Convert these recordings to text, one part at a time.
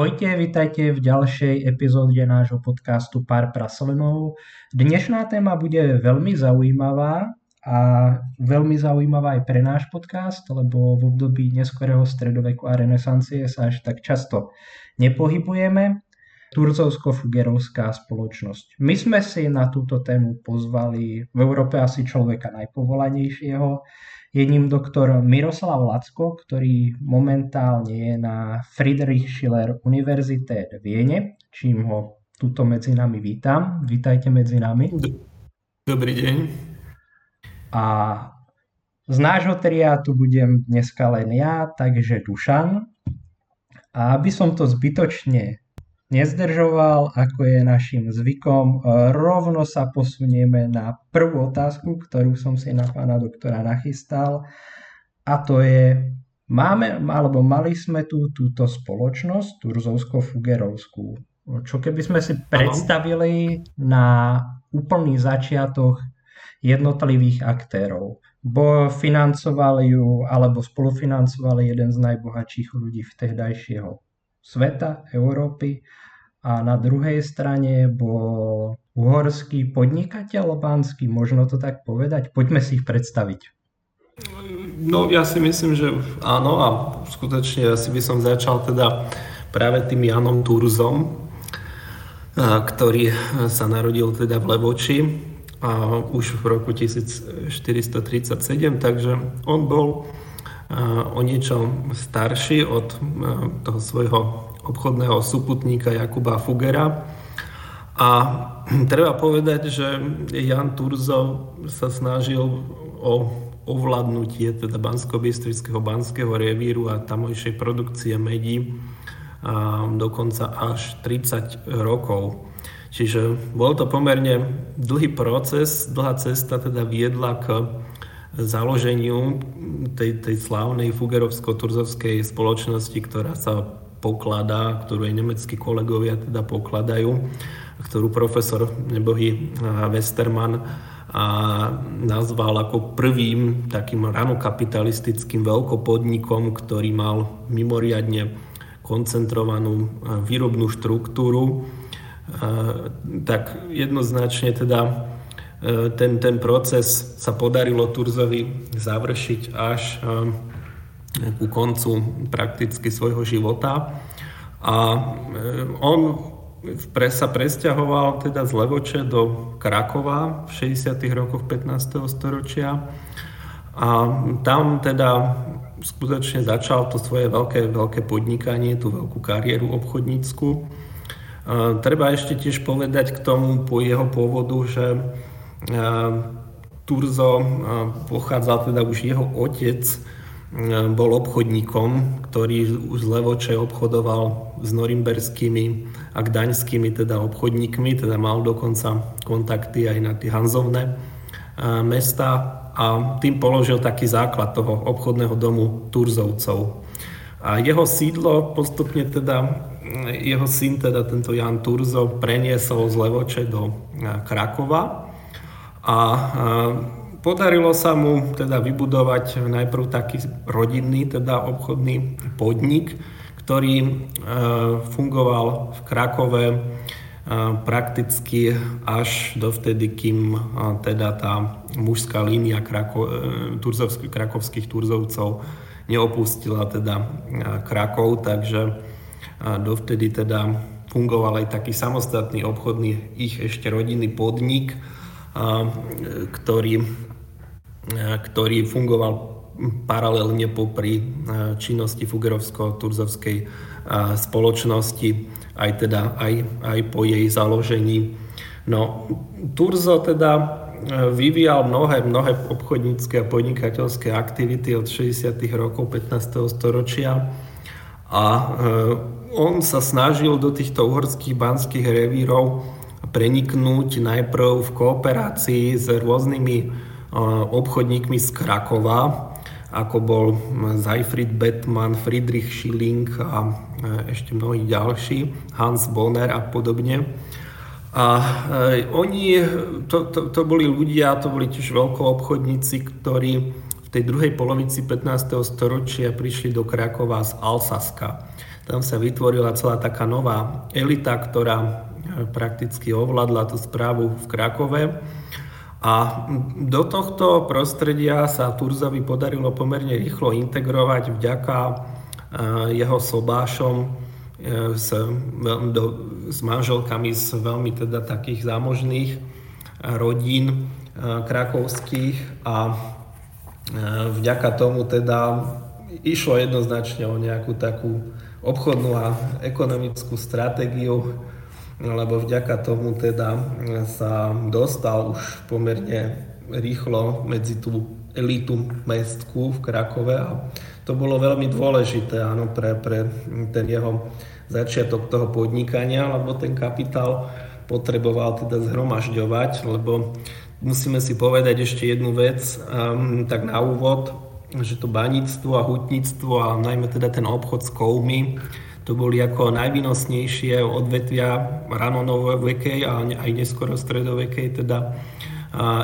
Ahojte, vítajte v ďalšej epizóde nášho podcastu Pár prasolinov. Dnešná téma bude veľmi zaujímavá a veľmi zaujímavá aj pre náš podcast, lebo v období neskorého stredoveku a renesancie sa až tak často nepohybujeme. Turzovsko-Fugerovská spoločnosť. My sme si na túto tému pozvali v Európe asi človeka najpovolanejšieho, je ním doktor Miroslav Lacko, ktorý momentálne je na Friedrich Schiller Univerzite v Viene, čím ho tuto medzi nami vítam. Vítajte medzi nami. Dobrý deň. A z nášho tria tu budem dneska len ja, takže Dušan. A aby som to zbytočne nezdržoval, ako je našim zvykom. E, rovno sa posunieme na prvú otázku, ktorú som si na pána doktora nachystal. A to je, máme, alebo mali sme tu túto spoločnosť, Turzovsko-Fugerovskú. Čo keby sme si predstavili na úplný začiatok jednotlivých aktérov. Bo financovali ju, alebo spolufinancovali jeden z najbohatších ľudí v tehdajšieho sveta, Európy a na druhej strane bol uhorský podnikateľ albánsky, možno to tak povedať? Poďme si ich predstaviť. No ja si myslím, že áno a skutočne asi by som začal teda práve tým Janom Turzom, ktorý sa narodil teda v Levoči a už v roku 1437, takže on bol o niečo starší od toho svojho obchodného súputníka Jakuba Fugera. A treba povedať, že Jan Turzo sa snažil o ovládnutie teda Bansko-Bystrického Banského revíru a tamojšej produkcie medí a dokonca až 30 rokov. Čiže bol to pomerne dlhý proces, dlhá cesta teda viedla k založeniu tej, tej slávnej Fugerovsko-Turzovskej spoločnosti, ktorá sa pokladá, ktorú aj nemeckí kolegovia teda pokladajú, ktorú profesor nebohy Westermann a nazval ako prvým takým ranokapitalistickým veľkopodnikom, ktorý mal mimoriadne koncentrovanú výrobnú štruktúru, tak jednoznačne teda ten, ten proces sa podarilo Turzovi završiť až ku koncu prakticky svojho života. A e, on sa presťahoval teda z Levoče do Krakova v 60. rokoch 15. storočia a tam teda skutočne začal to svoje veľké, veľké podnikanie, tú veľkú kariéru obchodnícku. Treba ešte tiež povedať k tomu po jeho pôvodu, že Turzo pochádzal teda už jeho otec, bol obchodníkom, ktorý z Levoče obchodoval s norimberskými a gdaňskými teda obchodníkmi, teda mal dokonca kontakty aj na tie hanzovné mesta a tým položil taký základ toho obchodného domu Turzovcov. A jeho sídlo postupne teda, jeho syn, teda tento Jan Turzo, preniesol z Levoče do Krakova, a podarilo sa mu teda vybudovať najprv taký rodinný, teda obchodný podnik, ktorý e, fungoval v Krakove e, prakticky až dovtedy, kým e, teda tá mužská línia Krako, krakovských turzovcov neopustila teda Krakov, takže dovtedy teda fungoval aj taký samostatný obchodný ich ešte rodinný podnik, ktorý, ktorý fungoval paralelne popri činnosti Fugerovsko-Turzovskej spoločnosti, aj, teda, aj, aj po jej založení. No, Turzo teda vyvíjal mnohé, mnohé obchodnícke a podnikateľské aktivity od 60. rokov 15. storočia a on sa snažil do týchto uhorských banských revírov preniknúť najprv v kooperácii s rôznymi e, obchodníkmi z Krakova, ako bol Seifried Bettmann, Friedrich Schilling a e, ešte mnohí ďalší, Hans Bonner a podobne. A e, oni, to, to, to boli ľudia, to boli tiež veľkoobchodníci, ktorí v tej druhej polovici 15. storočia prišli do Krakova z Alsaska. Tam sa vytvorila celá taká nová elita, ktorá prakticky ovládla tú správu v Krakove. A do tohto prostredia sa Turzovi podarilo pomerne rýchlo integrovať vďaka jeho sobášom s, do, s manželkami z veľmi teda takých zámožných rodín krakovských a vďaka tomu teda išlo jednoznačne o nejakú takú obchodnú a ekonomickú stratégiu lebo vďaka tomu teda sa dostal už pomerne rýchlo medzi tú elitu mestku v Krakove a to bolo veľmi dôležité áno, pre, pre ten jeho začiatok toho podnikania, lebo ten kapitál potreboval teda zhromažďovať, lebo musíme si povedať ešte jednu vec, um, tak na úvod, že to baníctvo a hutníctvo a najmä teda ten obchod s kovmi to boli ako najvýnosnejšie odvetvia rano novovekej a aj neskoro stredovekej teda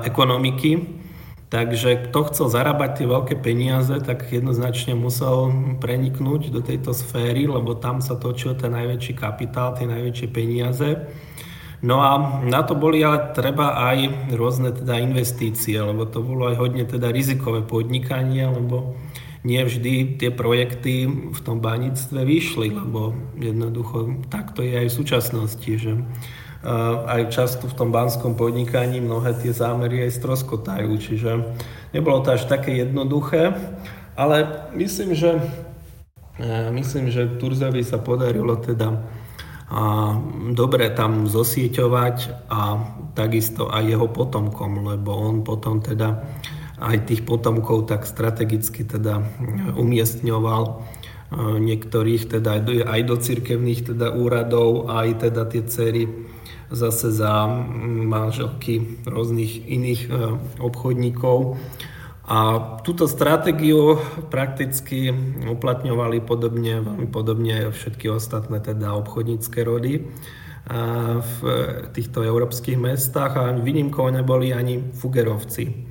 ekonomiky. Takže kto chcel zarábať tie veľké peniaze, tak jednoznačne musel preniknúť do tejto sféry, lebo tam sa točil ten najväčší kapitál, tie najväčšie peniaze. No a na to boli ale treba aj rôzne teda investície, lebo to bolo aj hodne teda rizikové podnikanie, lebo nie vždy tie projekty v tom baníctve vyšli, lebo jednoducho takto je aj v súčasnosti, že aj často v tom banskom podnikaní mnohé tie zámery aj stroskotajú, čiže nebolo to až také jednoduché, ale myslím, že, myslím, že Turzovi sa podarilo teda a dobre tam zosieťovať a takisto aj jeho potomkom, lebo on potom teda aj tých potomkov tak strategicky teda umiestňoval e, niektorých teda aj do cirkevných teda úradov, aj teda tie cery zase za manželky rôznych iných e, obchodníkov. A túto stratégiu prakticky uplatňovali podobne, veľmi podobne všetky ostatné teda obchodnícke rody e, v týchto európskych mestách a výnimkou neboli ani fugerovci.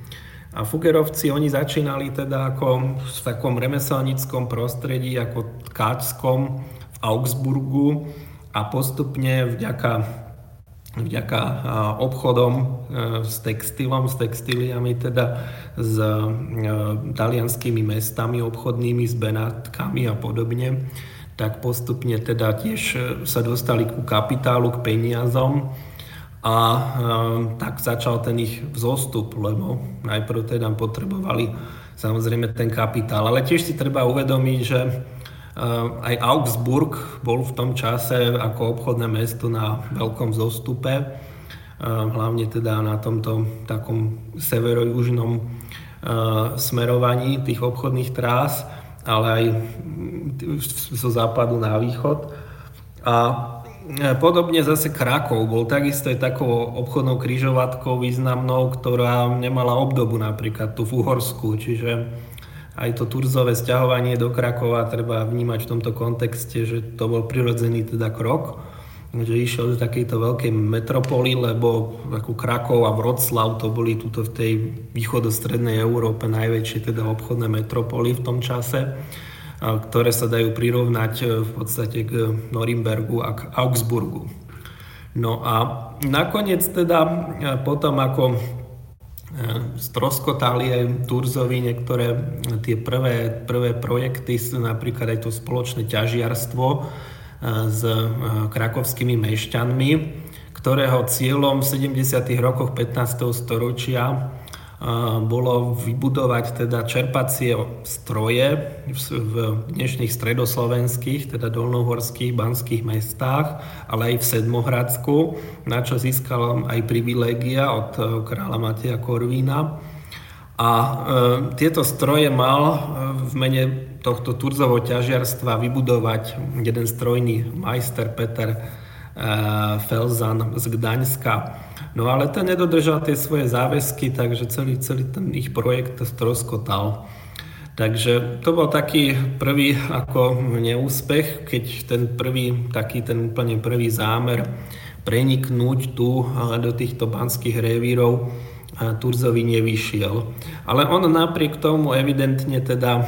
A Fugerovci, oni začínali teda ako v takom remeselníckom prostredí, ako tkáčskom v Augsburgu a postupne vďaka vďaka obchodom e, s textilom, s textíliami, teda s e, talianskými mestami obchodnými, s Benátkami a podobne, tak postupne teda tiež sa dostali ku kapitálu, k peniazom a e, tak začal ten ich vzostup, lebo najprv teda potrebovali samozrejme ten kapitál. Ale tiež si treba uvedomiť, že e, aj Augsburg bol v tom čase ako obchodné mesto na veľkom vzostupe, e, hlavne teda na tomto takom severo-južnom smerovaní tých obchodných trás, ale aj zo západu na východ. A podobne zase Krakov bol takisto aj takou obchodnou kryžovatkou významnou, ktorá nemala obdobu napríklad tu v Uhorsku, čiže aj to turzové sťahovanie do Krakova treba vnímať v tomto kontexte, že to bol prirodzený teda krok, že išiel do takejto veľkej metropoly, lebo ako Krakov a Vroclav to boli tuto v tej východostrednej Európe najväčšie teda obchodné metropoly v tom čase ktoré sa dajú prirovnať e, v podstate k Norimbergu a k Augsburgu. No a nakoniec teda e, potom ako e, stroskotali aj Turzovi niektoré tie prvé, prvé projekty, napríklad aj to spoločné ťažiarstvo s krakovskými mešťanmi, ktorého cieľom v 70. rokoch 15. storočia bolo vybudovať teda čerpacie stroje v dnešných stredoslovenských, teda dolnohorských, banských mestách, ale aj v Sedmohradsku, na čo získal aj privilégia od e, kráľa Mateja Korvína. A e, tieto stroje mal e, v mene tohto Turzovo ťažiarstva vybudovať jeden strojný majster Peter Felzan z Gdaňska. No ale ten nedodržal tie svoje záväzky, takže celý, celý ten ich projekt stroskotal. Takže to bol taký prvý ako neúspech, keď ten prvý, taký ten úplne prvý zámer preniknúť tu do týchto banských revírov Turzovi nevyšiel. Ale on napriek tomu evidentne teda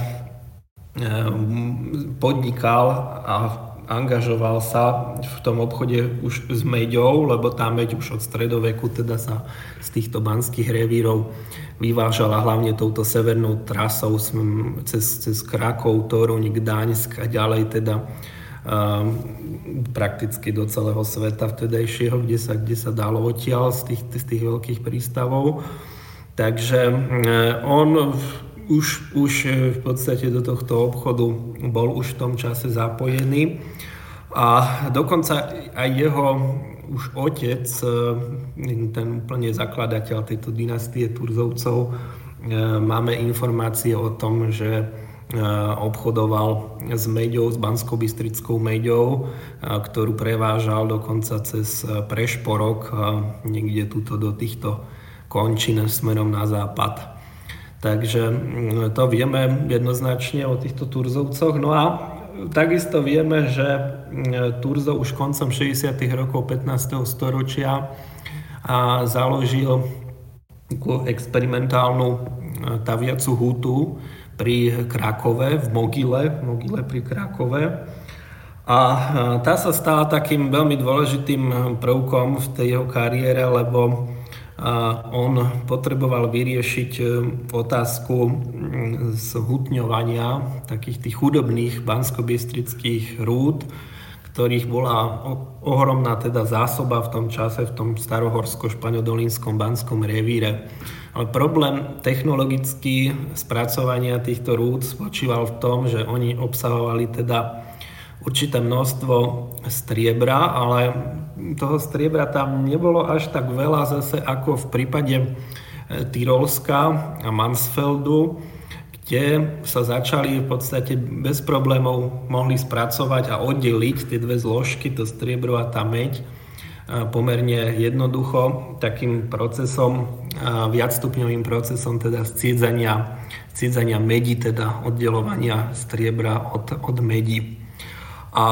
podnikal a angažoval sa v tom obchode už s meďou, lebo tá meď už od stredoveku teda sa z týchto banských revírov vyvážala hlavne touto severnou trasou cez, cez Krakov, Toruň, Gdaňsk a ďalej teda um, prakticky do celého sveta vtedajšieho, kde sa, kde sa dalo odtiaľ z tých, z tých veľkých prístavov. Takže um, on už, už e, v podstate do tohto obchodu bol už v tom čase zapojený a dokonca aj jeho už otec, e, ten úplne zakladateľ tejto dynastie Turzovcov, e, máme informácie o tom, že obchodoval s meďou, s bansko-bystrickou meďou, ktorú prevážal dokonca cez Prešporok niekde tuto do týchto končín smerom na západ. Takže mm, to vieme jednoznačne o týchto Turzovcoch. No a takisto vieme, že mm, Turzo už koncom 60. rokov 15. storočia a založil experimentálnu mm, taviacu hutu pri Krakove, v Mogile, v Mogile pri Krakove. A tá sa stala takým veľmi dôležitým prvkom v tej jeho kariére, lebo on potreboval vyriešiť e, otázku zhutňovania takých tých chudobných bansko-bystrických rúd, ktorých bola ohromná teda zásoba v tom čase v tom starohorsko-špaňodolínskom banskom revíre. Ale problém technologický spracovania týchto rúd spočíval v tom, že oni obsahovali teda určité množstvo striebra, ale toho striebra tam nebolo až tak veľa zase ako v prípade e, Tyrolska a Mansfeldu, kde sa začali v podstate bez problémov mohli spracovať a oddeliť tie dve zložky, to striebro a tá meď, pomerne jednoducho takým procesom, viacstupňovým procesom teda sciedzania, sciedzania medí, teda oddelovania striebra od, od medí. A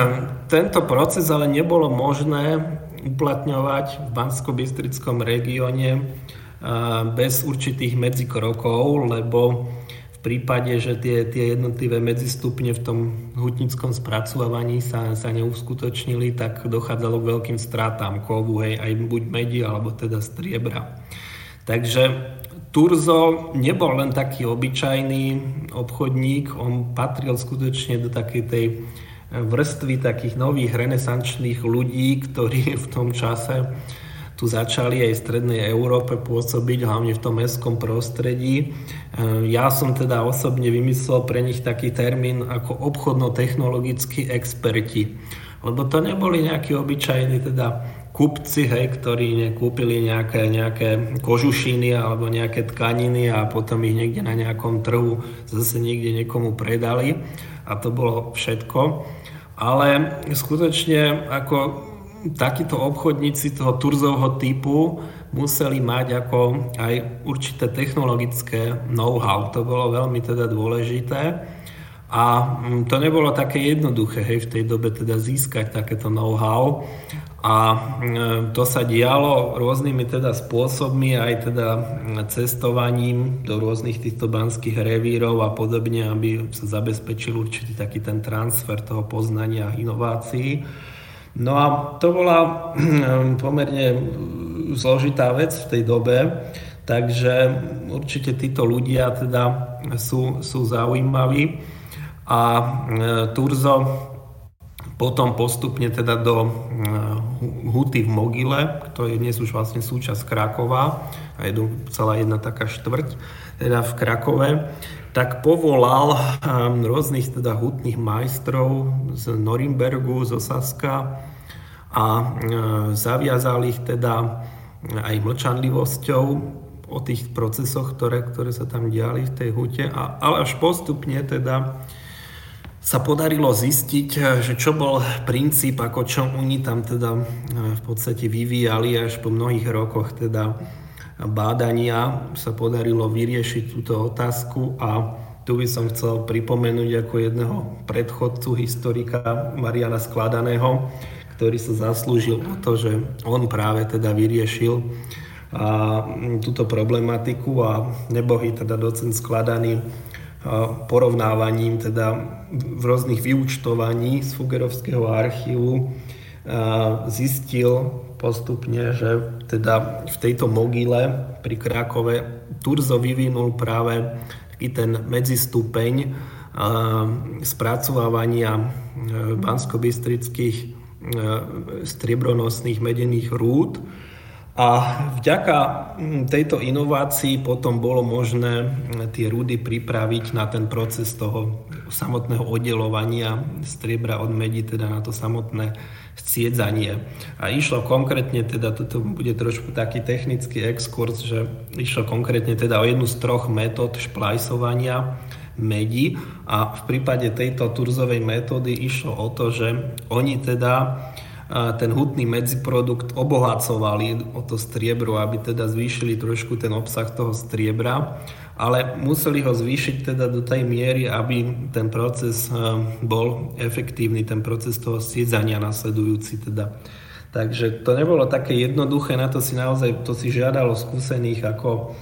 tento proces ale nebolo možné uplatňovať v Bansko-Bystrickom regióne bez určitých medzikrokov, lebo v prípade, že tie, tie jednotlivé medzistupne v tom hutnickom spracovávaní sa, sa neuskutočnili, tak dochádzalo k veľkým stratám kovu, hej, aj buď medi, alebo teda striebra. Takže Turzo nebol len taký obyčajný obchodník, on patril skutočne do takej tej vrstvy takých nových renesančných ľudí, ktorí v tom čase tu začali aj v Strednej Európe pôsobiť, hlavne v tom mestskom prostredí. E, ja som teda osobne vymyslel pre nich taký termín ako obchodno-technologickí experti. Lebo to neboli nejakí obyčajní teda kupci, hej, ktorí nekúpili nejaké, nejaké kožušiny alebo nejaké tkaniny a potom ich niekde na nejakom trhu zase niekde niekomu predali. A to bolo všetko ale skutočne ako takíto obchodníci toho turzovho typu museli mať ako aj určité technologické know-how. To bolo veľmi teda dôležité. A mm, to nebolo také jednoduché hej, v tej dobe teda získať takéto know-how. A mm, to sa dialo rôznymi teda spôsobmi, aj teda cestovaním do rôznych týchto banských revírov a podobne, aby sa zabezpečil určitý taký ten transfer toho poznania a inovácií. No a to bola mm, pomerne zložitá vec v tej dobe, takže určite títo ľudia teda sú, sú zaujímaví. A e, Turzo potom postupne teda do eh, Huty v Mogile, to je dnes už vlastne súčasť Krakova a je celá jedna taká štvrť, teda v Krakove, tak povolal ehm, rôznych teda hutných majstrov z Norimbergu, z Osaska a eh, zaviazal ich teda aj mlčanlivosťou o tých procesoch, ktoré, ktoré sa tam diali v tej hute, a, ale až postupne teda sa podarilo zistiť, že čo bol princíp, ako čo oni tam teda e, v podstate vyvíjali až po mnohých rokoch teda bádania sa podarilo vyriešiť túto otázku. A tu by som chcel pripomenúť ako jedného predchodcu historika Mariana Skladaného, ktorý sa zaslúžil o to, že on práve teda vyriešil a túto problematiku. A nebohý teda docent skladaný porovnávaním teda v rôznych vyučtovaní z Fugerovského archívu zistil postupne, že teda v tejto mogile pri Krakove Turzo vyvinul práve taký ten medzistupeň spracovávania e, banskobystrických e, striebronosných medených rúd, a vďaka mm, tejto inovácii potom bolo možné mm, tie rúdy pripraviť na ten proces toho samotného oddelovania striebra od medí, teda na to samotné sciedzanie. A išlo konkrétne, teda toto bude trošku taký technický exkurs, že išlo konkrétne teda o jednu z troch metód šplajsovania medí a v prípade tejto turzovej metódy išlo o to, že oni teda ten hutný medziprodukt obohacovali o to striebro, aby teda zvýšili trošku ten obsah toho striebra, ale museli ho zvýšiť teda do tej miery, aby ten proces e, bol efektívny, ten proces toho siedzania nasledujúci teda. Takže to nebolo také jednoduché, na to si naozaj, to si žiadalo skúsených ako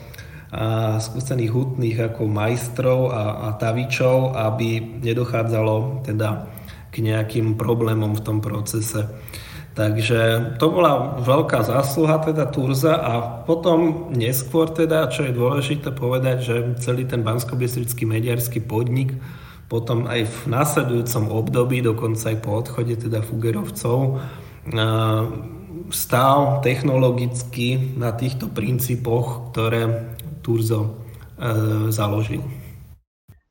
a skúsených hutných ako majstrov a, a tavičov, aby nedochádzalo teda k nejakým problémom v tom procese. Takže to bola veľká zásluha teda Turza a potom neskôr teda, čo je dôležité povedať, že celý ten bansko mediarský podnik potom aj v následujúcom období, dokonca aj po odchode teda Fugerovcov, stál technologicky na týchto princípoch, ktoré Turzo e, založil.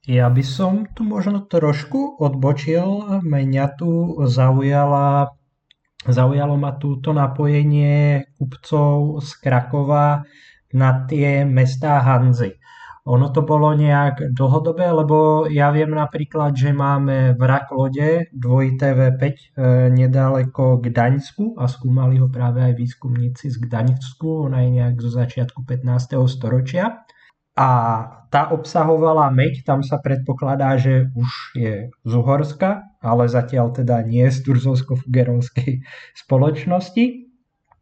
Ja by som tu možno trošku odbočil. Mňa tu zaujala Zaujalo ma túto napojenie kupcov z Krakova na tie mestá Hanzy. Ono to bolo nejak dlhodobé, lebo ja viem napríklad, že máme vrak lode 2TV5 e, nedaleko Gdaňsku a skúmali ho práve aj výskumníci z Gdaňsku, ona je nejak zo začiatku 15. storočia a tá obsahovala meď, tam sa predpokladá, že už je z Uhorska, ale zatiaľ teda nie z Turzovsko-Fugerovskej spoločnosti.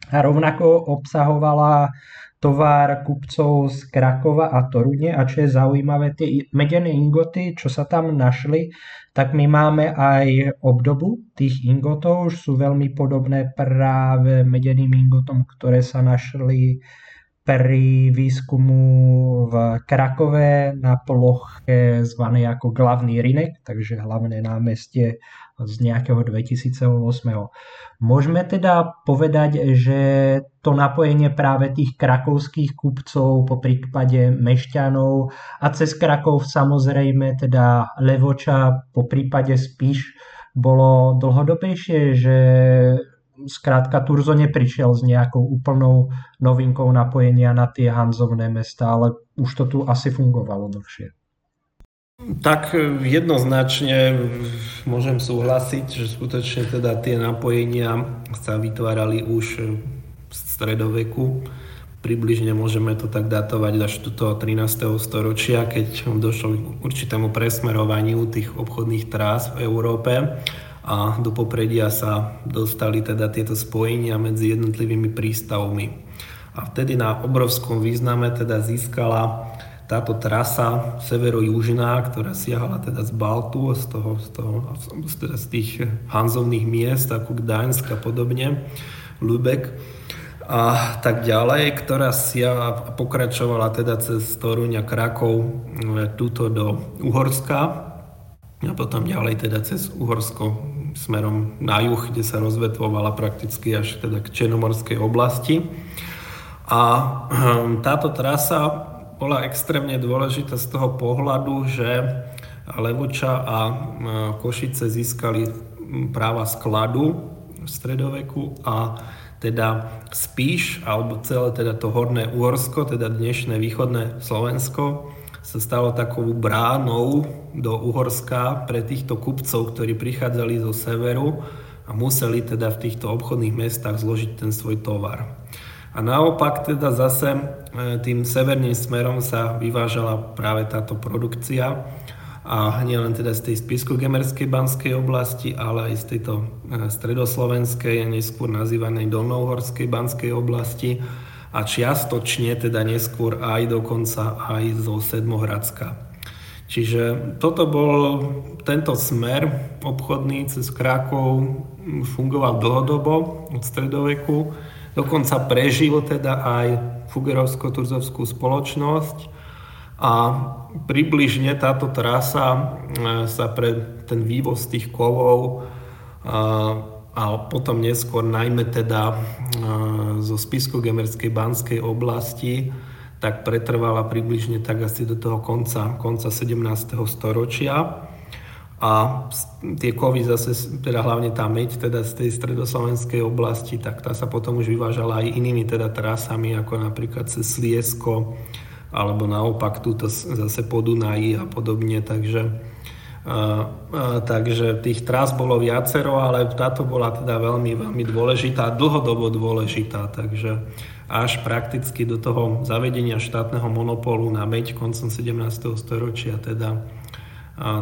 A rovnako obsahovala tovar kupcov z Krakova a Torune a čo je zaujímavé, tie medené ingoty, čo sa tam našli, tak my máme aj obdobu tých ingotov, už sú veľmi podobné práve medeným ingotom, ktoré sa našli pri výskumu v Krakove na ploche zvanej ako Glavný Rinek, takže hlavné námestie z nejakého 2008. Môžeme teda povedať, že to napojenie práve tých krakovských kupcov po prípade mešťanov a cez Krakov samozrejme teda Levoča po prípade Spíš bolo dlhodobejšie, že skrátka Turzo neprišiel s nejakou úplnou novinkou napojenia na tie hanzovné mesta, ale už to tu asi fungovalo dlhšie. Tak jednoznačne môžem súhlasiť, že skutočne teda tie napojenia sa vytvárali už v stredoveku. Približne môžeme to tak datovať až do toho 13. storočia, keď došlo k určitému presmerovaniu tých obchodných trás v Európe a do popredia sa dostali teda tieto spojenia medzi jednotlivými prístavmi. A vtedy na obrovskom význame teda získala táto trasa severo-južná, ktorá siahala teda z Baltu, z, toho, z, toho, teda z tých hanzovných miest, ako Gdaňsk a podobne, Lübeck a tak ďalej, ktorá sia pokračovala teda cez Toruň a Krakov e, túto do Uhorska a potom ďalej teda cez Uhorsko smerom na juh, kde sa rozvetvovala prakticky až teda k Černomorskej oblasti. A hm, táto trasa bola extrémne dôležitá z toho pohľadu, že Levoča a hm, Košice získali práva skladu v stredoveku a teda Spíš, alebo celé teda to horné Uhorsko, teda dnešné východné Slovensko, sa stalo takovou bránou do Uhorska pre týchto kupcov, ktorí prichádzali zo severu a museli teda v týchto obchodných mestách zložiť ten svoj tovar. A naopak teda zase e, tým severným smerom sa vyvážala práve táto produkcia a nielen teda z tej spisko-gemerskej banskej oblasti, ale aj z tejto e, stredoslovenskej, neskôr nazývanej dolnohorskej banskej oblasti a čiastočne teda neskôr aj dokonca aj zo Sedmohradska. Čiže toto bol tento smer obchodný cez Krakov fungoval dlhodobo od stredoveku. Dokonca prežil teda aj Fugerovsko-Turzovskú spoločnosť a približne táto trasa e, sa pre ten vývoz tých kovov a potom neskôr najmä teda zo Spisko-Gemerskej banskej oblasti tak pretrvala približne tak asi do toho konca, konca 17. storočia. A tie kovy zase, teda hlavne tá meď teda z tej stredoslovenskej oblasti, tak tá sa potom už vyvážala aj inými teda trasami, ako napríklad cez Sliesko, alebo naopak túto zase po Dunaji a podobne, takže takže tých trás bolo viacero, ale táto bola teda veľmi, veľmi dôležitá, dlhodobo dôležitá, takže až prakticky do toho zavedenia štátneho monopolu na meď koncom 17. storočia teda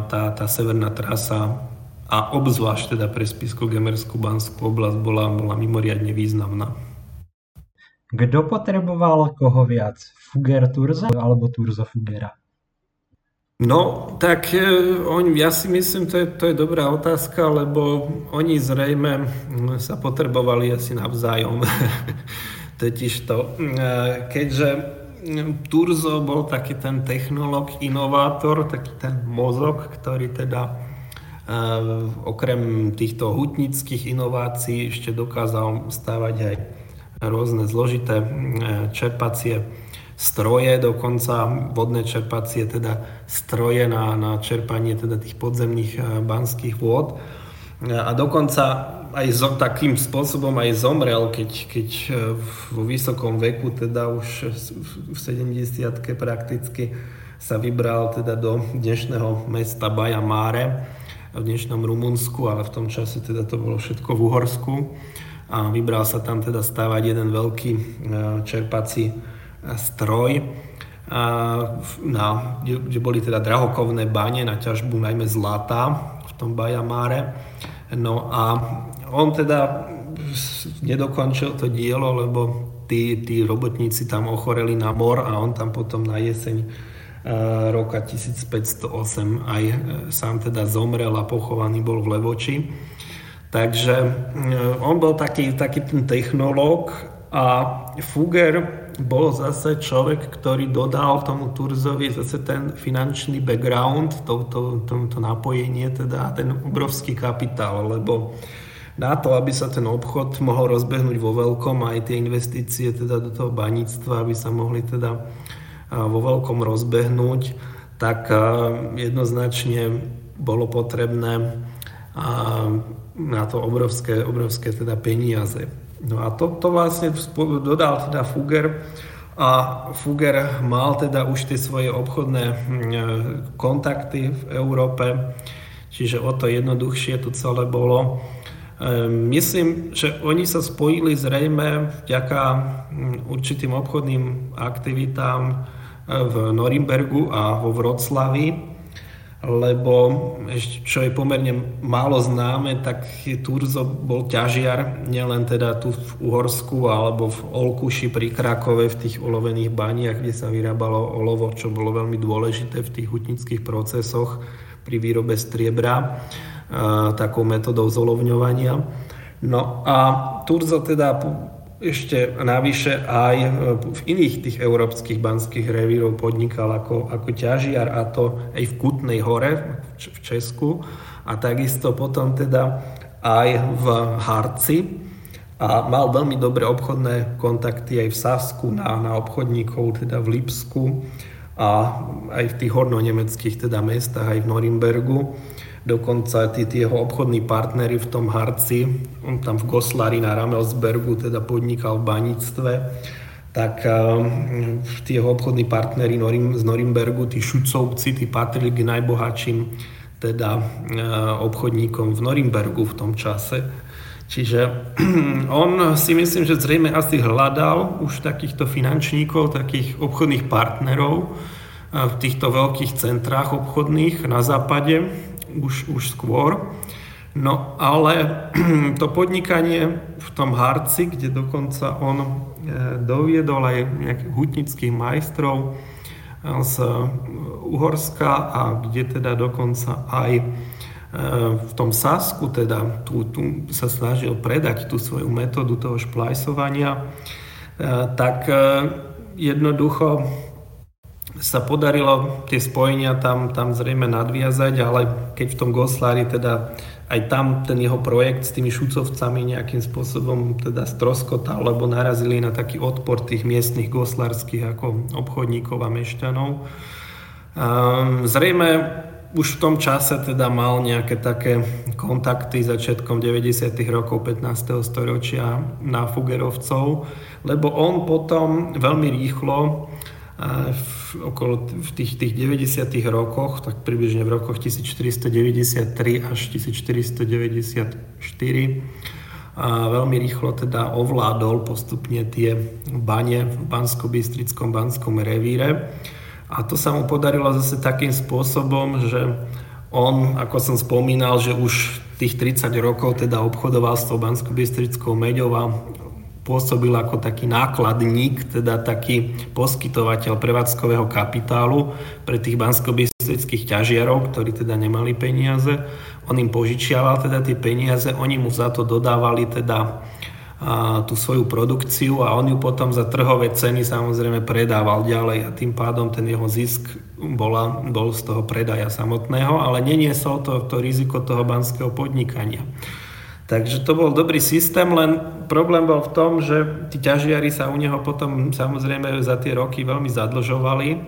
tá, tá severná trasa a obzvlášť teda pre Spisko-Gemerskú banskú oblasť bola, bola mimoriadne významná. Kto potreboval koho viac? Fuger Turza alebo Turza Fugera? No, tak e, on, ja si myslím, to je, to je dobrá otázka, lebo oni zrejme sa potrebovali asi navzájom. Totiž to, e, keďže Turzo bol taký ten technológ, inovátor, taký ten mozog, ktorý teda e, okrem týchto hutnických inovácií ešte dokázal stávať aj rôzne zložité čerpacie stroje, dokonca vodné čerpacie, teda stroje na, na čerpanie teda tých podzemných eh, banských vôd. A dokonca aj zo, takým spôsobom aj zomrel, keď, keď eh, vo vysokom veku, teda už v 70 prakticky sa vybral teda do dnešného mesta Baja Máre v dnešnom Rumunsku, ale v tom čase teda to bolo všetko v Uhorsku a vybral sa tam teda stávať jeden veľký eh, čerpací stroj, na, kde, kde boli teda drahokovné bane na ťažbu najmä zlata v tom Bajamáre. No a on teda nedokončil to dielo, lebo tí, tí robotníci tam ochoreli na mor a on tam potom na jeseň roka 1508 aj e, sám teda zomrel a pochovaný bol v Levoči. Takže e, on bol taký, taký ten technológ a Fugger bol zase človek, ktorý dodal tomu Turzovi zase ten finančný background, to, to, to, to napojenie, teda ten obrovský kapitál, lebo na to, aby sa ten obchod mohol rozbehnúť vo veľkom, aj tie investície teda do toho baníctva, aby sa mohli teda vo veľkom rozbehnúť, tak jednoznačne bolo potrebné na to obrovské, obrovské teda peniaze. No a to, to vlastne dodal teda Fugger a Fugger mal teda už tie svoje obchodné hm, kontakty v Európe, čiže o to jednoduchšie to celé bolo. Ehm, myslím, že oni sa spojili zrejme vďaka hm, určitým obchodným aktivitám eh, v Norimbergu a vo Vroclavi lebo ešte, čo je pomerne málo známe, tak Turzo bol ťažiar nielen teda tu v Uhorsku alebo v Olkuši pri Krakove v tých olovených baniach, kde sa vyrábalo olovo, čo bolo veľmi dôležité v tých hutnických procesoch pri výrobe striebra, takou metodou zolovňovania. No a Turzo teda ešte navyše aj e, v iných tých európskych banských revírov podnikal ako, ako ťažiar a to aj v Kutnej hore v Česku a takisto potom teda aj v Harci a mal veľmi dobré obchodné kontakty aj v Sasku na, na obchodníkov, teda v Lipsku a aj v tých hornonemeckých teda mestách, aj v Norimbergu. Dokonca tí, tí jeho obchodní partnery v tom Harci, on tam v Goslari na Ramelsbergu teda podnikal v baníctve, tak um, tí jeho obchodní partnery z Norimbergu, tí šucovci, tí patrili k najbohatším teda uh, obchodníkom v Norimbergu v tom čase. Čiže on si myslím, že zrejme asi hľadal už takýchto finančníkov, takých obchodných partnerov v týchto veľkých centrách obchodných na západe, už, už skôr. No ale to podnikanie v tom Harci, kde dokonca on e, doviedol aj nejakých hutnických majstrov e, z Uhorska a kde teda dokonca aj e, v tom Sasku teda tu, tu sa snažil predať tú svoju metódu toho šplajsovania, tak jednoducho sa podarilo tie spojenia tam, tam zrejme nadviazať, ale keď v tom Goslári teda aj tam ten jeho projekt s tými šucovcami nejakým spôsobom teda stroskotal, lebo narazili na taký odpor tých miestnych goslárskych ako obchodníkov a mešťanov. Zrejme už v tom čase teda mal nejaké také kontakty začiatkom 90. rokov 15. storočia na Fugerovcov, lebo on potom veľmi rýchlo v, okolo v tých, tých 90. rokoch, tak približne v rokoch 1493 až 1494 a veľmi rýchlo teda ovládol postupne tie bane v Bansko-Bystrickom Banskom revíre. A to sa mu podarilo zase takým spôsobom, že on, ako som spomínal, že už tých 30 rokov teda obchodoval s tou Bansko-Bystrickou meďou a pôsobil ako taký nákladník, teda taký poskytovateľ prevádzkového kapitálu pre tých bansko ťažiarov, ktorí teda nemali peniaze. On im požičiaval teda tie peniaze, oni mu za to dodávali teda a, tú svoju produkciu a on ju potom za trhové ceny samozrejme predával ďalej a tým pádom ten jeho zisk bola, bol z toho predaja samotného, ale neniesol to, to riziko toho banského podnikania. Takže to bol dobrý systém, len problém bol v tom, že tí ťažiari sa u neho potom samozrejme za tie roky veľmi zadlžovali,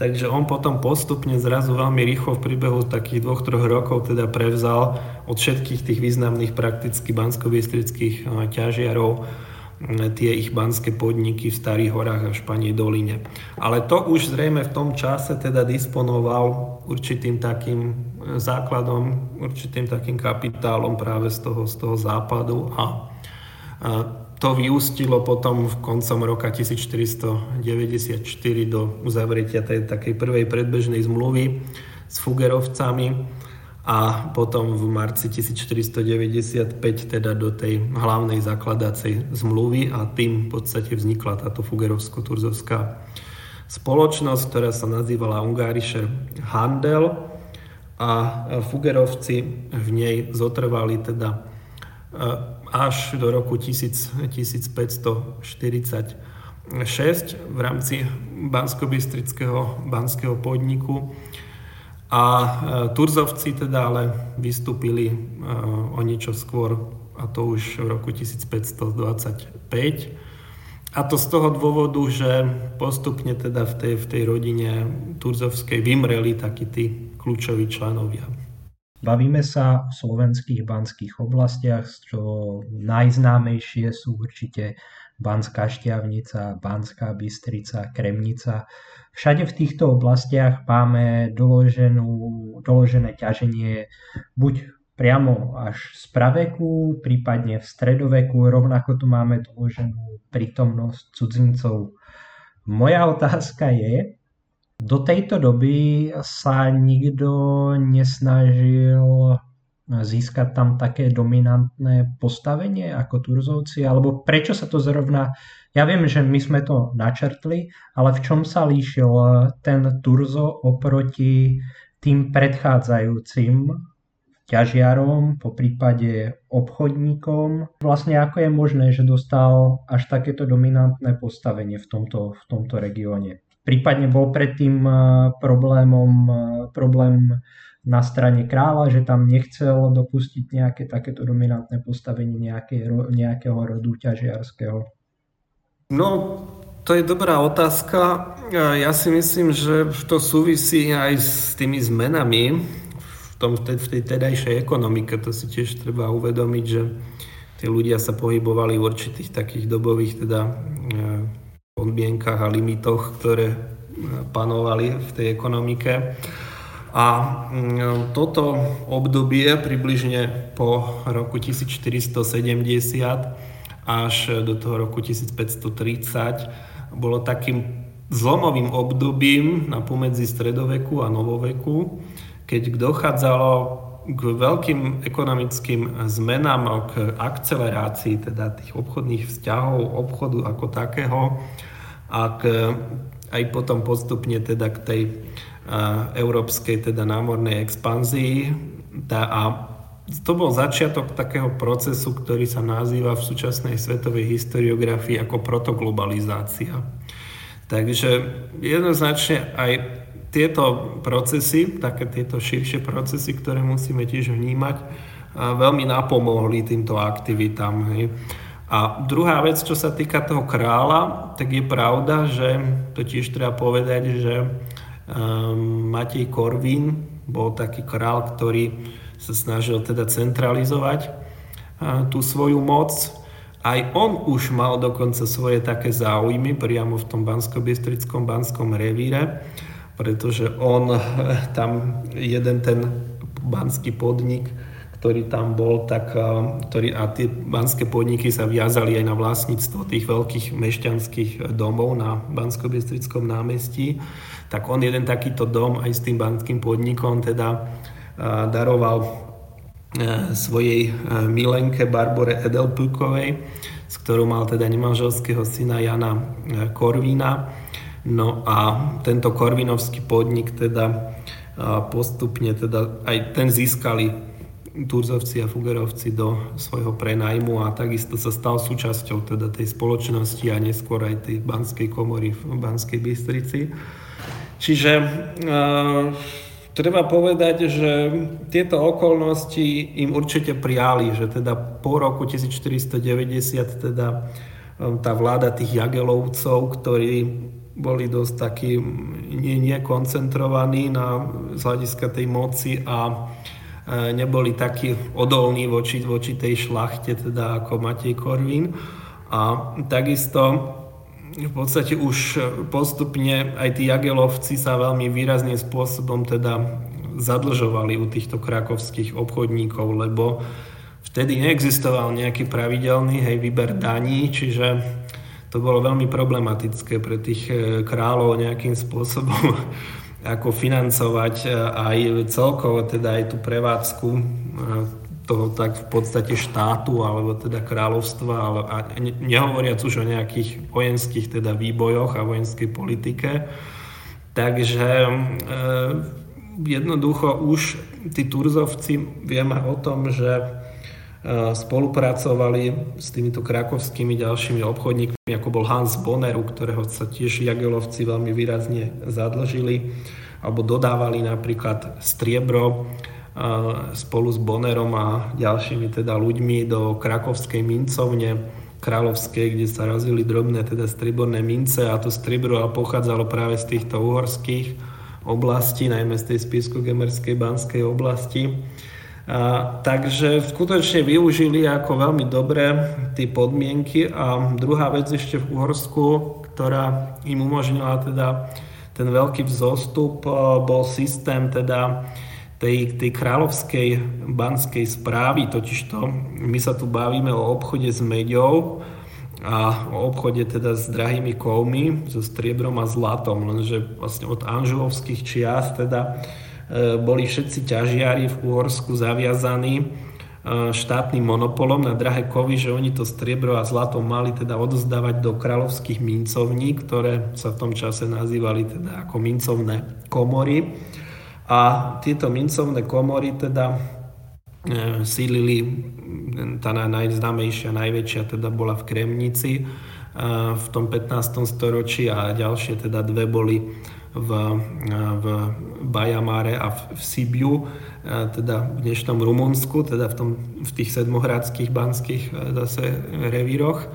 takže on potom postupne zrazu veľmi rýchlo v priebehu takých dvoch, troch rokov teda prevzal od všetkých tých významných prakticky bansko ťažiarov tie ich banské podniky v Starých horách a v Španej doline. Ale to už zrejme v tom čase teda disponoval určitým takým e, základom, určitým takým kapitálom práve z toho, z toho západu a, a to vyústilo potom v koncom roka 1494 do uzavretia tej takej prvej predbežnej zmluvy s Fugerovcami a potom v marci 1495 teda do tej hlavnej zakladacej zmluvy a tým v podstate vznikla táto Fugerovsko-Turzovská spoločnosť, ktorá sa nazývala Ungarische Handel. A Fugerovci v nej zotrvali teda e, až do roku 1546 v rámci Bansko-Bystrického banského podniku a e, Turzovci teda ale vystúpili e, o niečo skôr, a to už v roku 1525. A to z toho dôvodu, že postupne teda v tej, v tej rodine Turzovskej vymreli takí tí kľúčoví členovia. Bavíme sa o slovenských banských oblastiach, čo najznámejšie sú určite Banská Šťavnica, Banská Bystrica, Kremnica. Všade v týchto oblastiach máme doloženú, doložené ťaženie buď priamo až z praveku, prípadne v stredoveku, rovnako tu máme doloženú prítomnosť cudzincov. Moja otázka je, do tejto doby sa nikto nesnažil získať tam také dominantné postavenie ako Turzovci, alebo prečo sa to zrovna ja viem, že my sme to načrtli, ale v čom sa líšil ten Turzo oproti tým predchádzajúcim ťažiarom, po prípade obchodníkom. Vlastne ako je možné, že dostal až takéto dominantné postavenie v tomto, v tomto regióne. Prípadne bol predtým eh, problémom, eh, problém na strane kráľa, že tam nechcel dopustiť nejaké takéto dominantné postavenie nejaké, nejakého rodu ťažiarského. No, to je dobrá otázka. Ja si myslím, že to súvisí aj s tými zmenami v, tom, v tej tedajšej ekonomike. To si tiež treba uvedomiť, že tí ľudia sa pohybovali v určitých takých dobových teda e, podmienkach a limitoch, ktoré e, panovali v tej ekonomike. A mm, toto obdobie približne po roku 1470 až do toho roku 1530 bolo takým zlomovým obdobím na pomedzi stredoveku a novoveku, keď dochádzalo k veľkým ekonomickým zmenám, k akcelerácii teda tých obchodných vzťahov, obchodu ako takého a k, aj potom postupne teda k tej európskej teda námornej expanzii. Tá, a to bol začiatok takého procesu, ktorý sa nazýva v súčasnej svetovej historiografii ako protoglobalizácia. Takže jednoznačne aj tieto procesy, také tieto širšie procesy, ktoré musíme tiež vnímať, veľmi napomohli týmto aktivitám. Hej. A druhá vec, čo sa týka toho kráľa, tak je pravda, že to tiež treba povedať, že Matej Korvín bol taký král, ktorý sa snažil teda centralizovať uh, tú svoju moc. Aj on už mal dokonca svoje také záujmy priamo v tom bansko-bystrickom banskom revíre pretože on tam jeden ten banský podnik, ktorý tam bol, tak, ktorý, a tie banské podniky sa viazali aj na vlastníctvo tých veľkých mešťanských domov na bansko námestí, tak on jeden takýto dom aj s tým banským podnikom teda daroval svojej milenke Barbore Edelpukovej, s ktorou mal teda nemanželského syna Jana Korvína. No a tento korvinovský podnik teda postupne teda aj ten získali Turzovci a Fugerovci do svojho prenajmu a takisto sa stal súčasťou teda tej spoločnosti a neskôr aj tej banskej komory v Banskej Bystrici. Čiže e, treba povedať, že tieto okolnosti im určite prijali, že teda po roku 1490 teda tá vláda tých Jagelovcov, ktorí boli dosť takí nekoncentrovaní na, z hľadiska tej moci a e, neboli takí odolní voči, voči tej šlachte, teda ako Matej Korvín. A takisto v podstate už postupne aj tí jagelovci sa veľmi výrazným spôsobom teda zadlžovali u týchto krakovských obchodníkov, lebo vtedy neexistoval nejaký pravidelný hej, výber daní, čiže to bolo veľmi problematické pre tých e, kráľov nejakým spôsobom ako financovať e, aj celkovo teda aj tú prevádzku e, toho tak v podstate štátu alebo teda kráľovstva ale, a nehovoriac už o nejakých vojenských teda výbojoch a vojenskej politike. Takže e, jednoducho už tí Turzovci vieme o tom, že spolupracovali s týmito krakovskými ďalšími obchodníkmi, ako bol Hans Bonner, u ktorého sa tiež Jagelovci veľmi výrazne zadlžili, alebo dodávali napríklad striebro spolu s Bonnerom a ďalšími teda ľuďmi do krakovskej mincovne kráľovskej, kde sa razili drobné teda strieborné mince a to striebro pochádzalo práve z týchto uhorských oblastí, najmä z tej spisko-gemerskej banskej oblasti. A, takže skutočne využili ako veľmi dobre tie podmienky. A druhá vec ešte v Uhorsku, ktorá im umožnila teda ten veľký vzostup, bol systém teda tej, tej kráľovskej banskej správy, totižto my sa tu bavíme o obchode s meďou a o obchode teda s drahými kovmi, so striebrom a zlatom, lenže vlastne od anželovských čias teda E, boli všetci ťažiari v Uhorsku zaviazaní e, štátnym monopolom na drahé kovy, že oni to striebro a zlato mali teda odozdávať do kráľovských mincovní, ktoré sa v tom čase nazývali teda ako mincovné komory. A tieto mincovné komory teda e, sílili, tá najznámejšia, najväčšia teda bola v Kremnici v tom 15. storočí a ďalšie teda dve boli v, v Bajamare a v, Sibiu, teda v dnešnom Rumunsku, teda v, tom, v tých sedmohradských banských zase revíroch.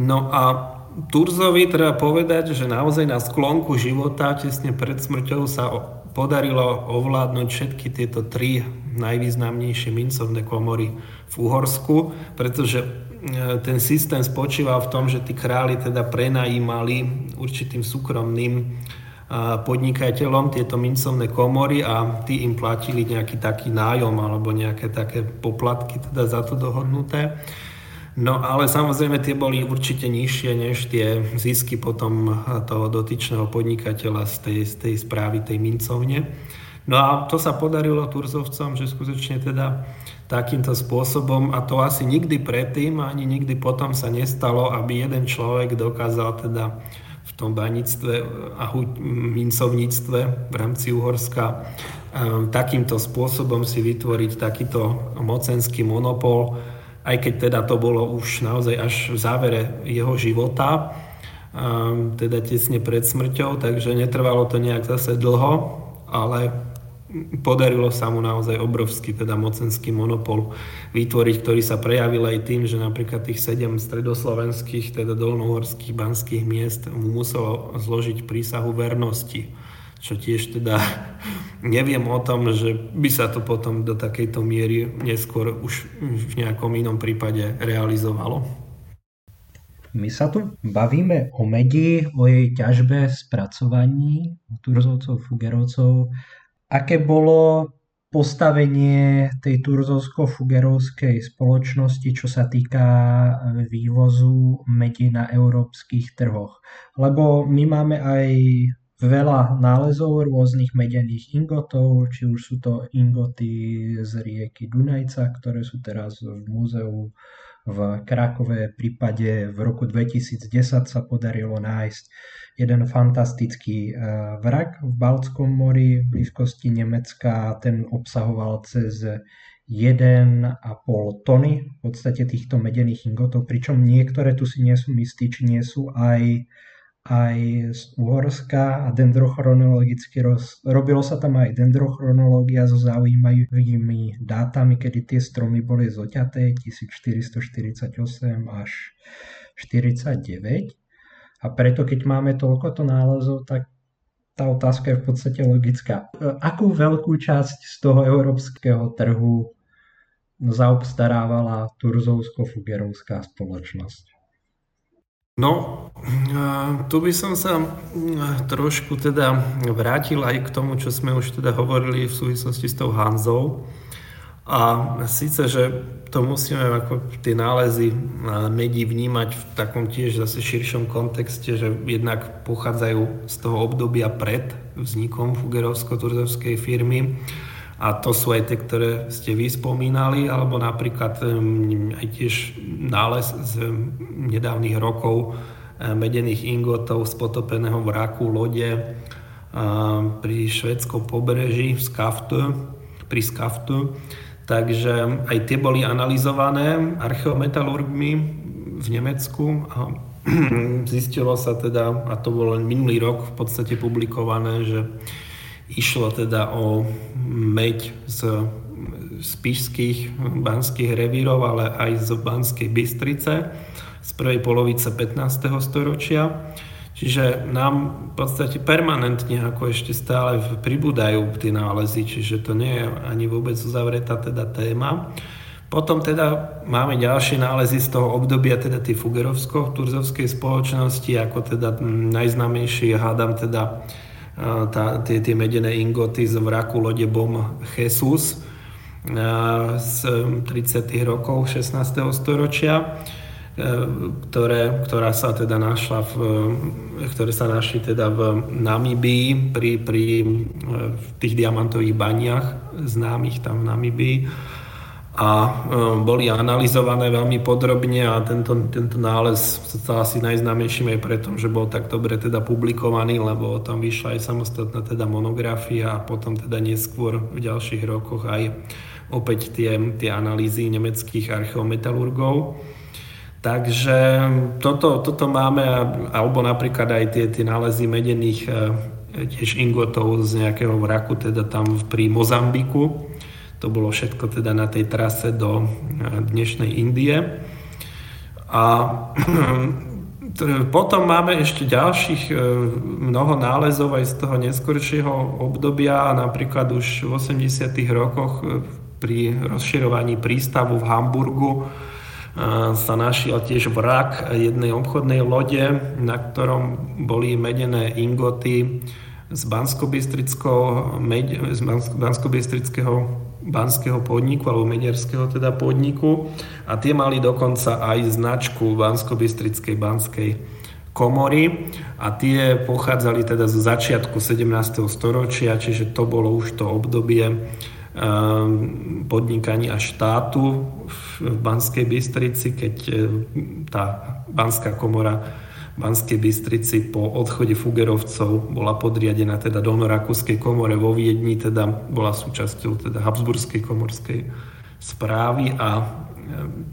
No a Turzovi treba povedať, že naozaj na sklonku života, tesne pred smrťou sa podarilo ovládnuť všetky tieto tri najvýznamnejšie mincovné komory v Uhorsku, pretože e, ten systém spočíval v tom, že tí králi teda prenajímali určitým súkromným podnikateľom tieto mincovné komory a tí im platili nejaký taký nájom alebo nejaké také poplatky teda za to dohodnuté. No ale samozrejme tie boli určite nižšie než tie zisky potom toho dotyčného podnikateľa z tej, z tej správy tej mincovne. No a to sa podarilo Turzovcom, že skutočne teda takýmto spôsobom a to asi nikdy predtým ani nikdy potom sa nestalo, aby jeden človek dokázal teda tom baníctve a mincovníctve v rámci Uhorska. E, takýmto spôsobom si vytvoriť takýto mocenský monopol, aj keď teda to bolo už naozaj až v závere jeho života, e, teda tesne pred smrťou, takže netrvalo to nejak zase dlho, ale podarilo sa mu naozaj obrovský teda mocenský monopol vytvoriť, ktorý sa prejavil aj tým, že napríklad tých sedem stredoslovenských, teda dolnohorských banských miest mu muselo zložiť prísahu vernosti. Čo tiež teda neviem o tom, že by sa to potom do takejto miery neskôr už v nejakom inom prípade realizovalo. My sa tu bavíme o medi, o jej ťažbe, spracovaní Turzovcov, Fugerovcov aké bolo postavenie tej turzovsko-fugerovskej spoločnosti, čo sa týka e, vývozu medi na európskych trhoch. Lebo my máme aj veľa nálezov rôznych medených ingotov, či už sú to ingoty z rieky Dunajca, ktoré sú teraz v múzeu v Krakove. prípade v roku 2010 sa podarilo nájsť jeden fantastický eh, vrak v Baltskom mori v blízkosti Nemecka. Ten obsahoval cez 1,5 tony v podstate týchto medených ingotov, pričom niektoré tu si nie sú istí, či nie sú aj, aj z Uhorska. A dendrochronologicky roz, robilo sa tam aj dendrochronológia so zaujímavými dátami, kedy tie stromy boli zoťaté 1448 až 49 a preto, keď máme toľkoto nálezov, tak tá otázka je v podstate logická. Akú veľkú časť z toho európskeho trhu zaobstarávala Turzovsko-Fugerovská spoločnosť? No, tu by som sa trošku teda vrátil aj k tomu, čo sme už teda hovorili v súvislosti s tou Hanzou. A síce, že to musíme ako tie nálezy medí vnímať v takom tiež zase širšom kontexte, že jednak pochádzajú z toho obdobia pred vznikom Fugerovsko-Turzovskej firmy. A to sú aj tie, ktoré ste vy spomínali, alebo napríklad aj tiež nález z nedávnych rokov medených ingotov z potopeného vraku lode pri švedskom pobreží v Skaftu, pri Skaftu Takže aj tie boli analyzované archeometalurgmi v Nemecku a zistilo sa teda, a to bol len minulý rok v podstate publikované, že išlo teda o meď z spišských banských revírov, ale aj z Banskej Bystrice z prvej polovice 15. storočia. Čiže nám v podstate permanentne ako ešte stále pribúdajú tie nálezy, čiže to nie je ani vôbec uzavretá teda téma. Potom teda máme ďalšie nálezy z toho obdobia, teda tie Fugerovsko-Turzovskej spoločnosti, ako teda najznámejší, hádam teda tá, tie, tie medené ingoty z vraku lode Bom Jesus z 30. rokov 16. storočia. E, ktoré, ktorá sa teda našla v, ktoré sa našli teda v Namibii pri, pri e, v tých diamantových baniach známych tam v Namibii a boli analyzované veľmi podrobne a tento, tento nález sa stal asi najznámejším aj preto, že bol tak dobre teda publikovaný, lebo tam vyšla aj samostatná teda monografia a potom teda neskôr v ďalších rokoch aj opäť tie, tie analýzy nemeckých archeometalurgov. Takže toto, toto máme, alebo napríklad aj tie, tie nálezy medených e, tiež ingotov z nejakého vraku, teda tam pri Mozambiku. To bolo všetko teda na tej trase do e, dnešnej Indie. A potom máme ešte ďalších e, mnoho nálezov aj z toho neskoršieho obdobia, napríklad už v 80. rokoch pri rozširovaní prístavu v Hamburgu sa našiel tiež vrak jednej obchodnej lode, na ktorom boli medené ingoty z bansko z bansko banského podniku alebo medierského teda podniku a tie mali dokonca aj značku bansko banskej komory a tie pochádzali teda zo začiatku 17. storočia, čiže to bolo už to obdobie ehm, podnikania štátu v Banskej Bystrici, keď e, tá Banská komora v Banskej Bystrici po odchode Fugerovcov bola podriadená teda Dolnorakúskej komore vo Viedni, teda bola súčasťou teda Habsburskej komorskej správy a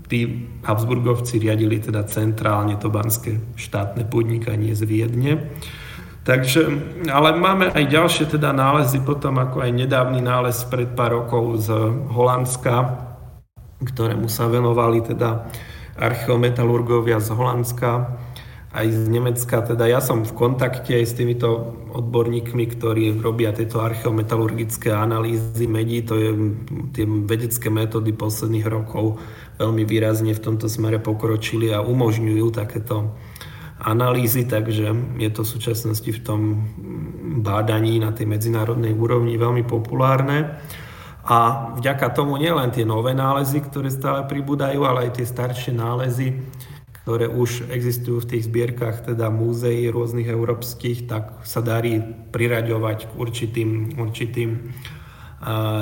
tí Habsburgovci riadili teda centrálne to banské štátne podnikanie z Viedne. Takže, ale máme aj ďalšie teda nálezy, potom ako aj nedávny nález pred pár rokov z Holandska, ktorému sa venovali teda archeometalurgovia z Holandska, aj z Nemecka. Teda ja som v kontakte aj s týmito odborníkmi, ktorí robia tieto archeometalurgické analýzy medí. To je tie vedecké metódy posledných rokov veľmi výrazne v tomto smere pokročili a umožňujú takéto analýzy, takže je to v súčasnosti v tom bádaní na tej medzinárodnej úrovni veľmi populárne. A vďaka tomu nielen tie nové nálezy, ktoré stále pribúdajú, ale aj tie staršie nálezy, ktoré už existujú v tých zbierkach teda múzeí rôznych európskych, tak sa darí priraďovať k určitým, určitým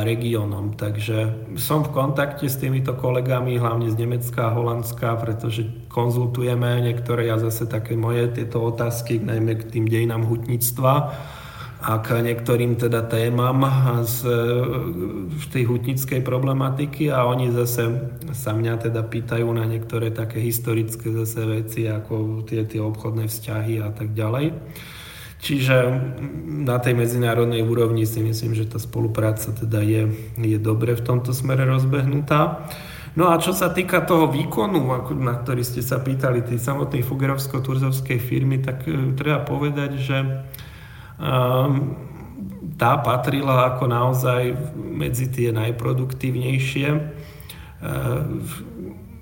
regiónom. Takže som v kontakte s týmito kolegami, hlavne z Nemecka a Holandska, pretože konzultujeme niektoré ja zase také moje tieto otázky, najmä k tým dejinám hutníctva a k niektorým teda témam z, v tej hutnickej problematiky a oni zase sa mňa teda pýtajú na niektoré také historické zase veci, ako tie, tie obchodné vzťahy a tak ďalej. Čiže na tej medzinárodnej úrovni si myslím, že tá spolupráca teda je, je dobre v tomto smere rozbehnutá. No a čo sa týka toho výkonu, na ktorý ste sa pýtali, tej samotnej Fugerovsko-Turzovskej firmy, tak e, treba povedať, že tá patrila ako naozaj medzi tie najproduktívnejšie uh,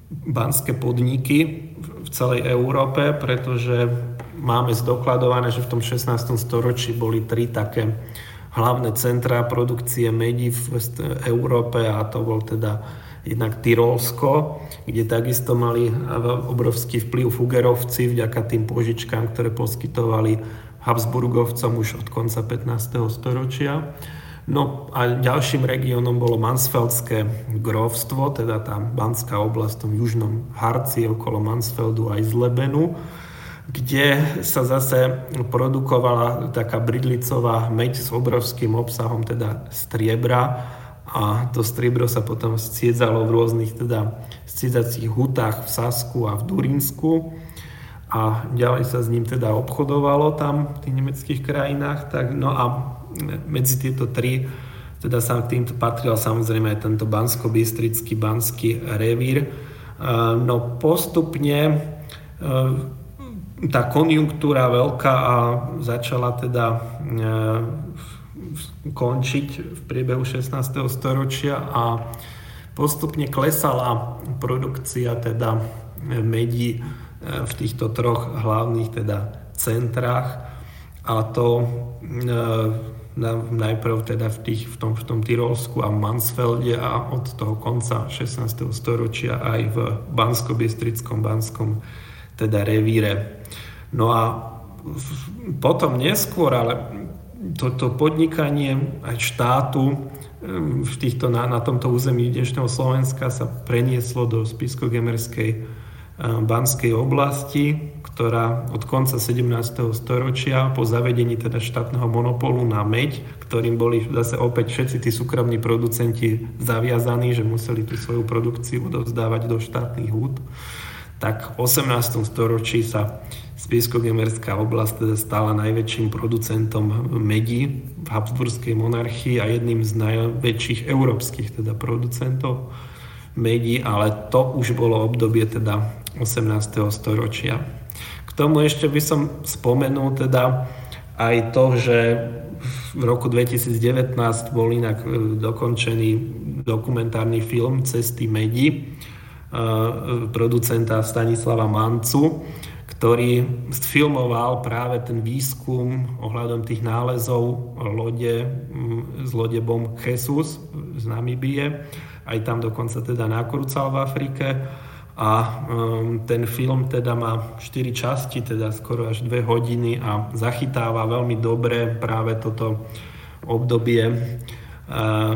banské podniky v celej Európe, pretože máme zdokladované, že v tom 16. storočí boli tri také hlavné centrá produkcie medí v Európe a to bol teda jednak Tyrolsko, kde takisto mali obrovský vplyv Fugerovci vďaka tým požičkám, ktoré poskytovali Habsburgovcom už od konca 15. storočia. No a ďalším regiónom bolo Mansfeldské grovstvo, teda tá Banská oblasť v tom južnom Harci okolo Mansfeldu aj z Lebenu kde sa zase produkovala taká bridlicová meď s obrovským obsahom teda striebra a to striebro sa potom sciedzalo v rôznych teda sciedzacích hutách v Sasku a v Durínsku a ďalej sa s ním teda obchodovalo tam v tých nemeckých krajinách. Tak, no a medzi tieto tri teda sa k týmto patril samozrejme aj tento bansko-bystrický banský revír. No postupne tá konjunktúra veľká a začala teda e, končiť v priebehu 16. storočia a postupne klesala produkcia teda medí e, v týchto troch hlavných teda centrách a to e, najprv teda v, tých, v, tom, v tom Tyrolsku a Mansfelde a od toho konca 16. storočia aj v Bansko-Bystrickom Banskom teda revíre. No a potom neskôr, ale toto podnikanie aj štátu v týchto, na, na tomto území dnešného Slovenska sa prenieslo do Spisko-Gemerskej Banskej oblasti, ktorá od konca 17. storočia po zavedení teda štátneho monopolu na meď, ktorým boli zase opäť všetci tí súkromní producenti zaviazaní, že museli tú svoju produkciu odovzdávať do štátnych húd, tak v 18. storočí sa Spisko-Gemerská oblasť teda stala najväčším producentom medí v Habsburskej monarchii a jedným z najväčších európskych teda producentov medí, ale to už bolo obdobie teda 18. storočia. K tomu ešte by som spomenul teda aj to, že v roku 2019 bol inak e, dokončený dokumentárny film Cesty medí, producenta Stanislava Mancu, ktorý sfilmoval práve ten výskum ohľadom tých nálezov lode s lodebom Jesus z Namibie. Aj tam dokonca teda nakrúcal v Afrike. A um, ten film teda má 4 časti, teda skoro až 2 hodiny a zachytáva veľmi dobre práve toto obdobie uh,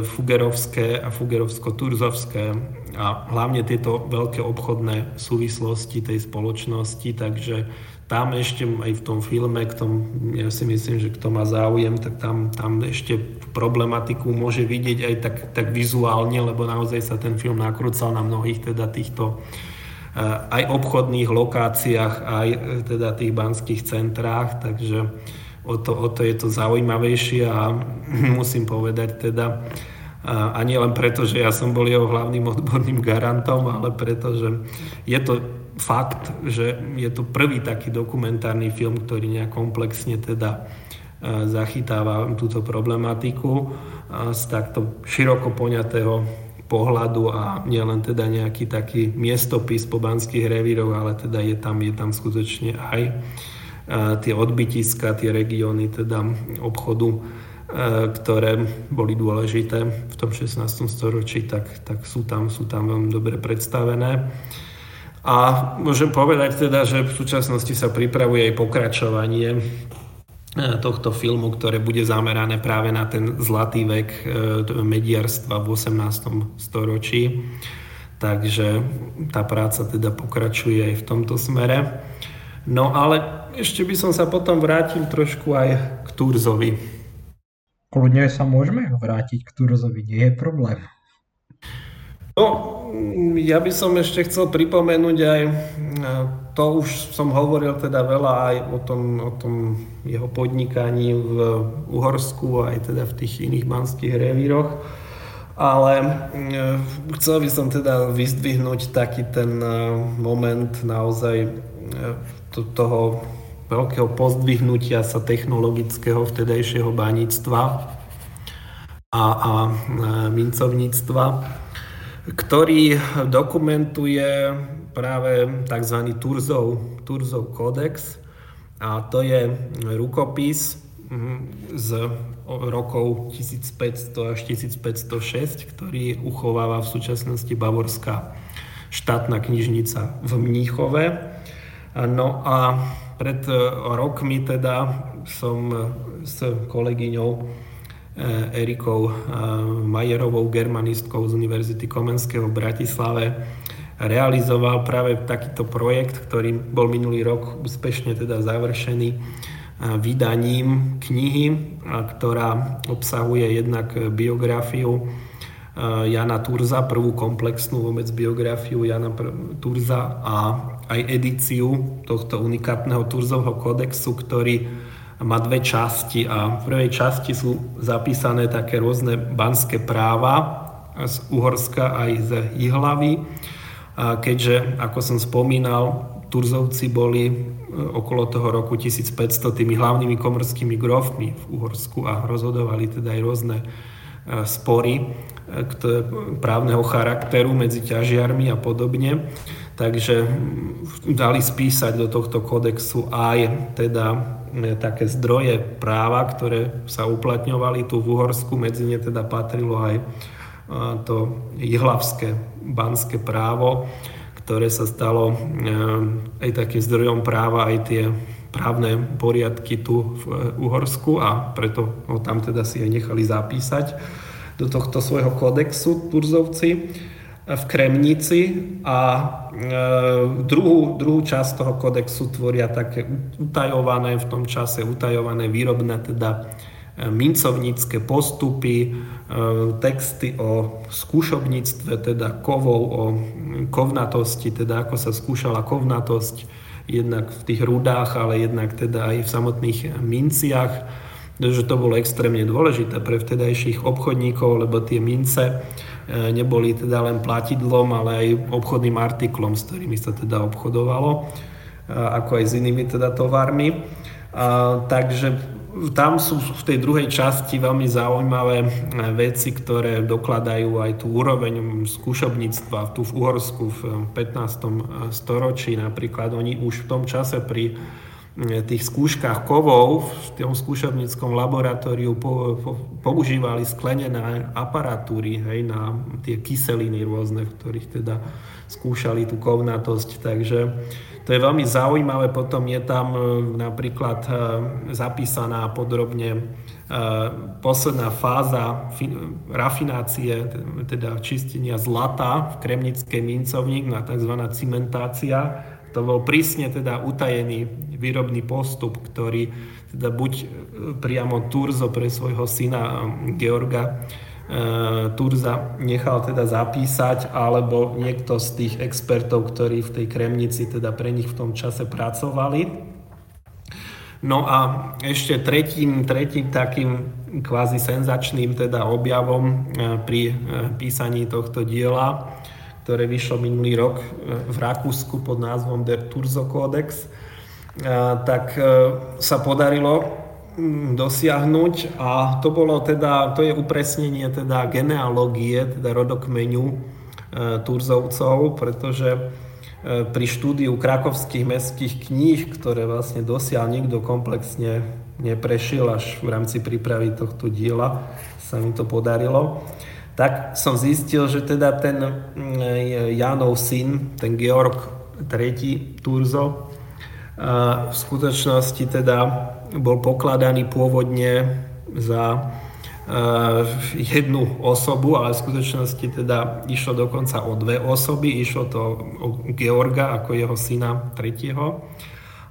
Fugerovské a Fugerovsko-Turzovské a hlavne tieto veľké obchodné súvislosti tej spoločnosti, takže tam ešte aj v tom filme, k tom, ja si myslím, že kto má záujem, tak tam, tam ešte problematiku môže vidieť aj tak, tak vizuálne, lebo naozaj sa ten film nakrúcal na mnohých teda týchto eh, aj obchodných lokáciách, aj eh, teda tých banských centrách, takže o to, o to je to zaujímavejšie a musím povedať teda, a nie len preto, že ja som bol jeho hlavným odborným garantom, ale preto, že je to fakt, že je to prvý taký dokumentárny film, ktorý nejak komplexne teda zachytáva túto problematiku z takto široko poňatého pohľadu a nielen teda nejaký taký miestopis po banských revíroch, ale teda je tam, je tam skutočne aj tie odbytiska, tie regióny teda obchodu, ktoré boli dôležité v tom 16. storočí, tak, tak sú, tam, sú tam veľmi dobre predstavené. A môžem povedať teda, že v súčasnosti sa pripravuje aj pokračovanie E, tohto filmu, ktoré bude zamerané práve na ten zlatý vek e, mediarstva v 18. storočí. Takže tá práca teda pokračuje aj v tomto smere. No ale ešte by som sa potom vrátil trošku aj k Turzovi. Kľudne sa môžeme vrátiť k Turzovi, nie je problém. No, ja by som ešte chcel pripomenúť aj, e, to už som hovoril teda veľa aj o tom, o tom jeho podnikaní v Uhorsku, aj teda v tých iných banských revíroch. Ale e, chcel by som teda vyzdvihnúť taký ten e, moment naozaj toho veľkého pozdvihnutia sa technologického vtedajšieho baníctva a, a mincovníctva ktorý dokumentuje práve tzv. Turzov, Turzov kódex a to je rukopis mhm, z rokov 1500 až 1506, ktorý uchováva v súčasnosti Bavorská štátna knižnica v Mníchove. No a pred rokmi teda som s kolegyňou Erikou eh, Majerovou, germanistkou z Univerzity Komenského v Bratislave, realizoval práve takýto projekt, ktorý bol minulý rok úspešne teda završený eh, vydaním knihy, ktorá obsahuje jednak biografiu Jana Turza, prvú komplexnú vôbec biografiu Jana Turza a aj edíciu tohto unikátneho Turzovho kodexu, ktorý má dve časti a v prvej časti sú zapísané také rôzne banské práva z Uhorska aj z Jihlavy, keďže, ako som spomínal, Turzovci boli e, okolo toho roku 1500 tými hlavnými komorskými grofmi v Uhorsku a rozhodovali teda aj rôzne e, spory e, právneho charakteru medzi ťažiarmi a podobne. Takže dali spísať do tohto kodexu aj teda také zdroje práva, ktoré sa uplatňovali tu v Uhorsku, medzi ne teda patrilo aj to jihlavské banské právo, ktoré sa stalo aj takým zdrojom práva aj tie právne poriadky tu v Uhorsku a preto ho tam teda si aj nechali zapísať do tohto svojho kodexu Turzovci v Kremnici a e, druhú, druhú časť toho kodexu tvoria také utajované v tom čase, utajované výrobné teda e, mincovnícke postupy, e, texty o skúšobníctve, teda kovov, o kovnatosti, teda ako sa skúšala kovnatosť jednak v tých rudách, ale jednak teda aj v samotných minciach. Že to bolo extrémne dôležité pre vtedajších obchodníkov, lebo tie mince neboli teda len platidlom, ale aj obchodným artiklom, s ktorými sa teda obchodovalo, e, ako aj s inými teda tovarmi. Takže tam sú v tej druhej časti veľmi zaujímavé e, veci, ktoré dokladajú aj tú úroveň skúšobníctva tu v Uhorsku v 15. storočí. Napríklad oni už v tom čase pri tých skúškach kovov v tom skúšobníckom laboratóriu po, po, používali sklenené aparatúry hej, na tie kyseliny rôzne, v ktorých teda skúšali tú kovnatosť. Takže to je veľmi zaujímavé. Potom je tam e, napríklad e, zapísaná podrobne e, posledná fáza rafinácie, teda čistenia zlata v Kremnickej mincovník, na tzv. cimentácia to bol prísne teda utajený výrobný postup, ktorý teda buď e, priamo Turzo pre svojho syna e, Georga e, Turza nechal teda zapísať, alebo niekto z tých expertov, ktorí v tej Kremnici teda pre nich v tom čase pracovali. No a ešte tretím, tretím takým kvázi senzačným teda objavom pri písaní tohto diela ktoré vyšlo minulý rok e, v Rakúsku pod názvom Der Turzo Codex, e, tak e, sa podarilo mm, dosiahnuť a to bolo teda, to je upresnenie teda genealógie, teda rodokmenu Turzovcov, pretože pri štúdiu krakovských mestských kníh, ktoré vlastne dosiaľ nikto komplexne neprešiel až v rámci prípravy tohto diela, sa mi to podarilo, tak som zistil, že teda ten mm, Janov syn, ten Georg III Turzo, v skutočnosti teda bol pokladaný pôvodne za jednu osobu, ale v skutočnosti teda išlo dokonca o dve osoby. Išlo to o Georga ako jeho syna tretieho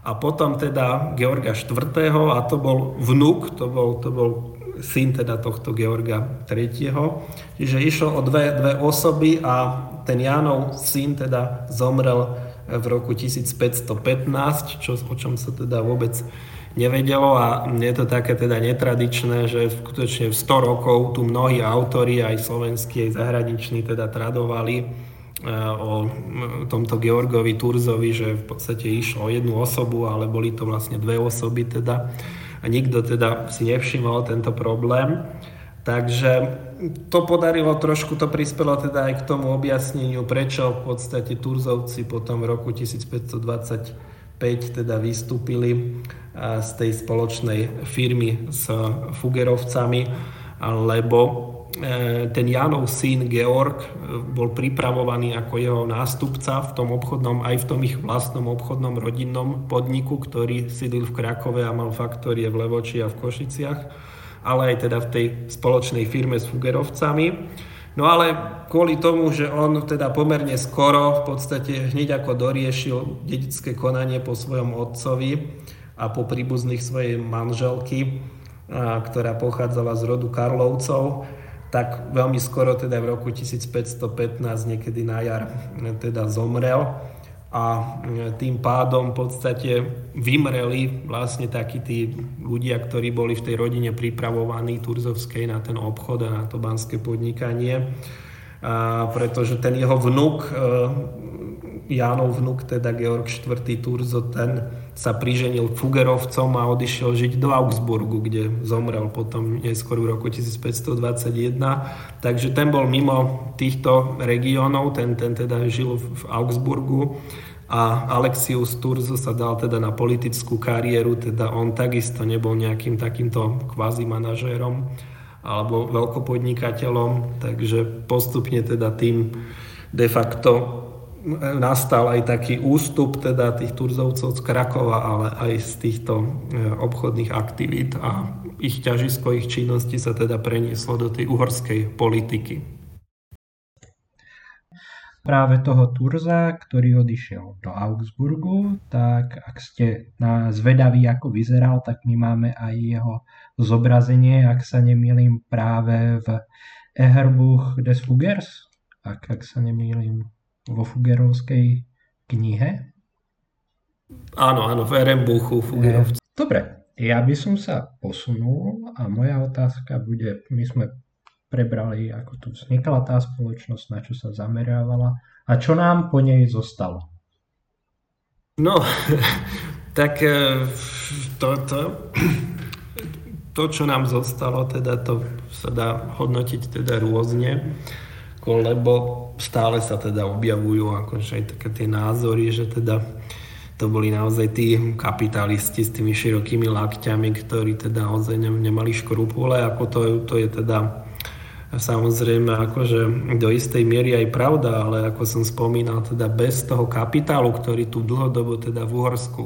a potom teda Georga IV. a to bol vnuk, to bol, to bol syn teda tohto Georga III. Čiže išlo o dve, dve osoby a ten Jánov syn teda zomrel v roku 1515, čo, o čom sa teda vôbec nevedelo a je to také teda netradičné, že skutočne v 100 rokov tu mnohí autori, aj slovenskí, aj zahraniční, teda tradovali e, o tomto Georgovi Turzovi, že v podstate išlo o jednu osobu, ale boli to vlastne dve osoby teda a nikto teda si nevšimol tento problém. Takže to podarilo trošku, to prispelo teda aj k tomu objasneniu, prečo v podstate Turzovci potom v roku 1525 teda vystúpili z tej spoločnej firmy s Fugerovcami, lebo E, ten Janov syn Georg e, bol pripravovaný ako jeho nástupca v tom obchodnom, aj v tom ich vlastnom obchodnom rodinnom podniku, ktorý sídlil v Krakove a mal faktorie v Levoči a v Košiciach, ale aj teda v tej spoločnej firme s Fugerovcami. No ale kvôli tomu, že on teda pomerne skoro v podstate hneď ako doriešil dedické konanie po svojom otcovi a po príbuzných svojej manželky, ktorá pochádzala z rodu Karlovcov, tak veľmi skoro, teda v roku 1515, niekedy na jar, teda zomrel a tým pádom v podstate vymreli vlastne takí tí ľudia, ktorí boli v tej rodine pripravovaní Turzovskej na ten obchod a na to banské podnikanie, a pretože ten jeho vnuk, e, Jánov vnuk, teda Georg IV. Turzo, ten sa priženil Fugerovcom a odišiel žiť do Augsburgu, kde zomrel potom neskôr v roku 1521. Takže ten bol mimo týchto regiónov, ten, ten teda žil v Augsburgu a Alexius Turzo sa dal teda na politickú kariéru, teda on takisto nebol nejakým takýmto kvázi manažérom alebo veľkopodnikateľom, takže postupne teda tým de facto nastal aj taký ústup teda tých Turzovcov z Krakova, ale aj z týchto e, obchodných aktivít a ich ťažisko, ich činnosti sa teda prenieslo do tej uhorskej politiky. Práve toho Turza, ktorý odišiel do Augsburgu, tak ak ste na zvedaví, ako vyzeral, tak my máme aj jeho zobrazenie, ak sa nemýlim, práve v Eherbuch des Fugers, ak, ak sa nemýlim vo Fugerovskej knihe? Áno, áno, v Erembuchu Fugerovci. Dobre, ja by som sa posunul a moja otázka bude, my sme prebrali, ako tu vznikla tá spoločnosť, na čo sa zameriavala a čo nám po nej zostalo. No, tak e, to, to, to, čo nám zostalo, teda to sa dá hodnotiť teda rôzne, lebo stále sa teda objavujú akože aj také tie názory, že teda to boli naozaj tí kapitalisti s tými širokými lakťami, ktorí teda naozaj nemali škrupule, ako to, to je teda samozrejme akože do istej miery aj pravda, ale ako som spomínal, teda bez toho kapitálu, ktorý tu dlhodobo teda v Uhorsku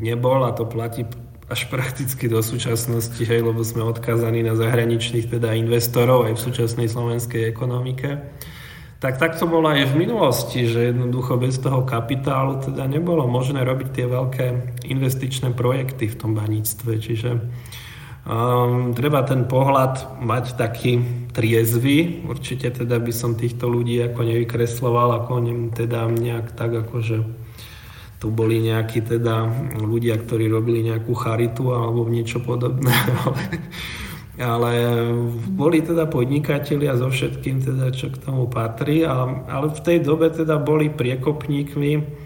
nebol a to platí až prakticky do súčasnosti, hej, lebo sme odkázaní na zahraničných teda investorov aj v súčasnej slovenskej ekonomike, tak tak to bolo aj v minulosti, že jednoducho bez toho kapitálu teda nebolo možné robiť tie veľké investičné projekty v tom baníctve. Čiže um, treba ten pohľad mať taký triezvy. Určite teda by som týchto ľudí ako nevykresloval, ako nem teda nejak tak ako, že tu boli nejakí teda ľudia, ktorí robili nejakú charitu alebo niečo podobné. ale boli teda podnikatelia so všetkým, teda, čo k tomu patrí, a, ale v tej dobe teda boli priekopníkmi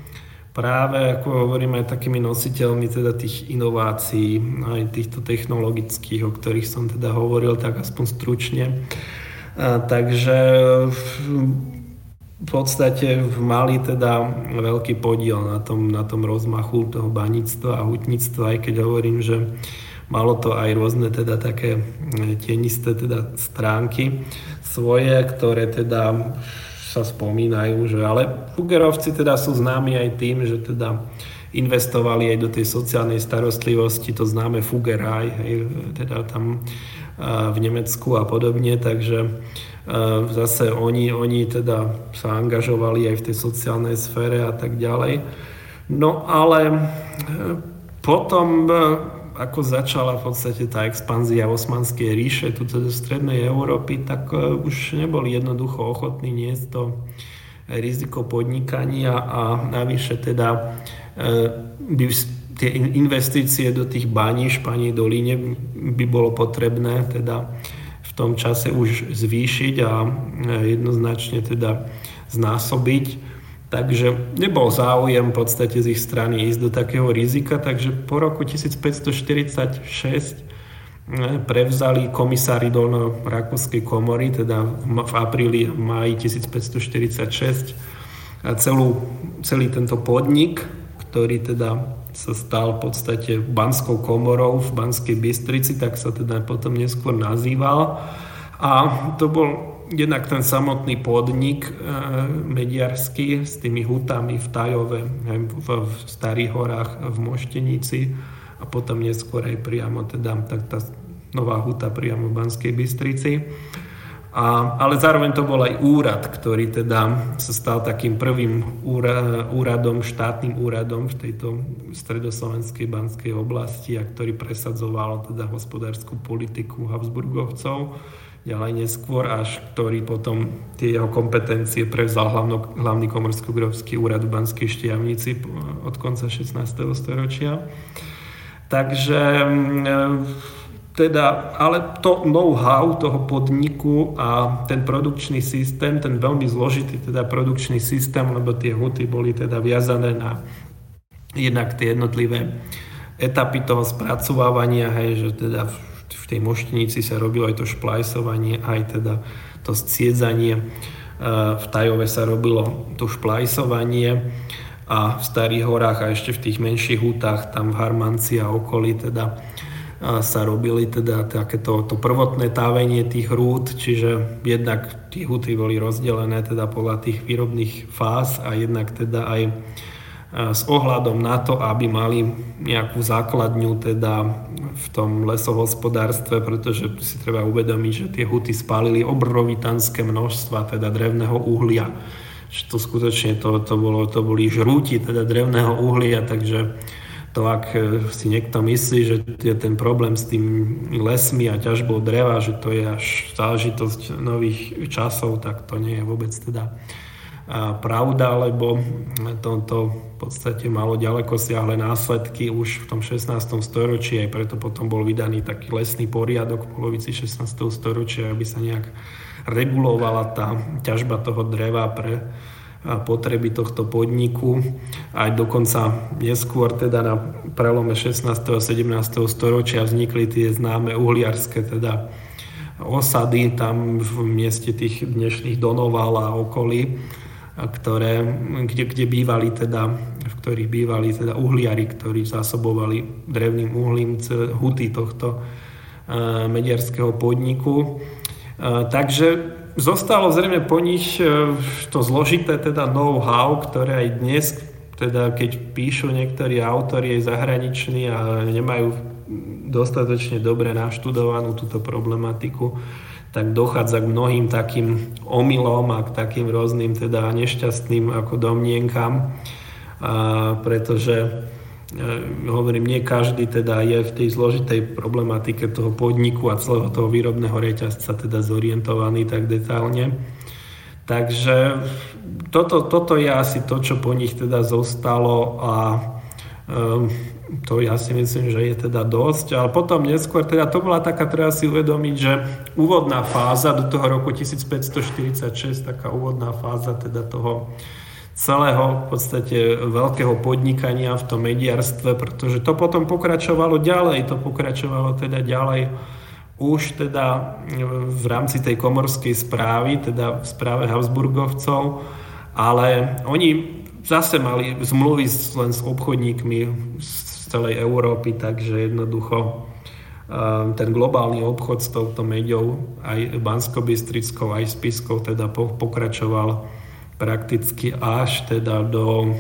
práve, ako hovorím, aj takými nositeľmi teda tých inovácií, aj týchto technologických, o ktorých som teda hovoril, tak aspoň stručne. A, takže v podstate mali teda veľký podiel na tom, na tom rozmachu toho baníctva a hutníctva, aj keď hovorím, že Malo to aj rôzne teda také e, tienisté teda stránky svoje, ktoré teda sa spomínajú, že ale Fugerovci teda sú známi aj tým, že teda investovali aj do tej sociálnej starostlivosti, to známe Fugeraj, teda tam v Nemecku a podobne, takže zase oni, oni teda sa angažovali aj v tej sociálnej sfére a tak ďalej. No ale e, potom e, ako začala v podstate tá expanzia Osmanskej ríše tu do strednej Európy, tak e, už neboli jednoducho ochotní niesť to riziko podnikania a navyše teda by tie investície do tých baní Španí dolíne by bolo potrebné teda v tom čase už zvýšiť a e, jednoznačne teda znásobiť. Takže nebol záujem v podstate z ich strany ísť do takého rizika, takže po roku 1546 eh, prevzali komisári dolno Rakúskej komory, teda v apríli, máji 1546 a celú, celý tento podnik, ktorý teda sa stal v podstate Banskou komorou v Banskej Bystrici, tak sa teda potom neskôr nazýval. A to bol jednak ten samotný podnik e, mediarský s tými hutami v Tajove, v, v Starých horách, v Moštenici a potom neskôr aj priamo teda tak tá nová huta priamo v Banskej Bystrici. A, ale zároveň to bol aj úrad, ktorý teda sa stal takým prvým úradom, štátnym úradom v tejto stredoslovenskej banskej oblasti a ktorý presadzoval teda hospodárskú politiku Habsburgovcov ďalej neskôr, až ktorý potom tie jeho kompetencie prevzal hlavno, hlavný komorsko-grovský úrad v Banskej Štiavnici od konca 16. storočia. Takže mm, teda, ale to know-how toho podniku a ten produkčný systém, ten veľmi zložitý teda produkčný systém, lebo tie huty boli teda viazané na jednak tie jednotlivé etapy toho spracovávania, hej, že teda v tej moštenici sa robilo aj to šplajsovanie, aj teda to skiedzanie. E, v Tajove sa robilo to šplajsovanie a v Starých horách a ešte v tých menších hútach, tam v Harmanci a okolí teda sa robili teda takéto to prvotné távenie tých rúd, čiže jednak tie huty boli rozdelené teda podľa tých výrobných fáz a jednak teda aj s ohľadom na to, aby mali nejakú základňu teda v tom lesohospodárstve, pretože si treba uvedomiť, že tie huty spálili obrovitanské množstva teda drevného uhlia. Že to skutočne to, to, bolo, to boli žrúti teda drevného uhlia, takže to ak e, si niekto myslí, že je ten problém s tým lesmi a ťažbou dreva, že to je až záležitosť nových časov, tak to nie je vôbec teda pravda, lebo to, to v podstate malo ďaleko siahle následky už v tom 16. storočí, aj preto potom bol vydaný taký lesný poriadok v polovici 16. storočia, aby sa nejak regulovala tá ťažba toho dreva pre potreby tohto podniku. Aj dokonca neskôr, teda na prelome 16. a 17. storočia vznikli tie známe uhliarské teda osady tam v mieste tých dnešných Donoval a okolí ktoré, kde, kde bývali teda, ktorí bývali teda uhliari, ktorí zásobovali drevným uhlím huty tohto mediarského podniku. Takže zostalo zrejme po nich to zložité teda know-how, ktoré aj dnes, teda keď píšu niektorí autori aj zahraniční a nemajú dostatočne dobre naštudovanú túto problematiku, tak dochádza k mnohým takým omylom a k takým rôznym teda nešťastným ako domnienkam, a pretože e, hovorím, nie každý teda je v tej zložitej problematike toho podniku a celého toho výrobného reťazca teda zorientovaný tak detálne. Takže toto, toto je asi to, čo po nich teda zostalo a to ja si myslím, že je teda dosť. Ale potom neskôr, teda to bola taká, treba si uvedomiť, že úvodná fáza do toho roku 1546, taká úvodná fáza teda toho celého v podstate veľkého podnikania v tom mediarstve, pretože to potom pokračovalo ďalej, to pokračovalo teda ďalej už teda v rámci tej komorskej správy, teda v správe Habsburgovcov, ale oni zase mali zmluvy len s obchodníkmi, s celej Európy, takže jednoducho um, ten globálny obchod s touto meďou aj bansko aj Spiskou teda pokračoval prakticky až teda do uh,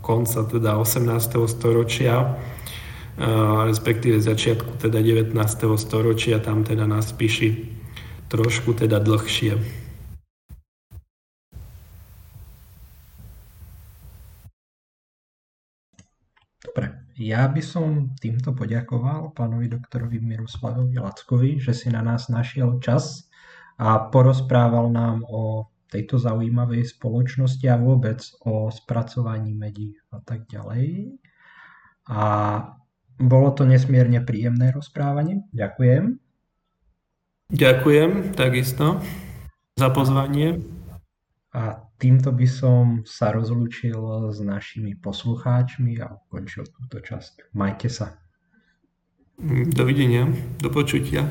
konca teda 18. storočia, uh, respektíve začiatku teda 19. storočia, tam teda na Spiši trošku teda dlhšie. Ja by som týmto poďakoval pánovi doktorovi Miroslavovi Lackovi, že si na nás našiel čas a porozprával nám o tejto zaujímavej spoločnosti a vôbec o spracovaní medí a tak ďalej. A bolo to nesmierne príjemné rozprávanie. Ďakujem. Ďakujem takisto za pozvanie. A týmto by som sa rozlúčil s našimi poslucháčmi a ukončil túto časť. Majte sa. Dovidenia, do počutia.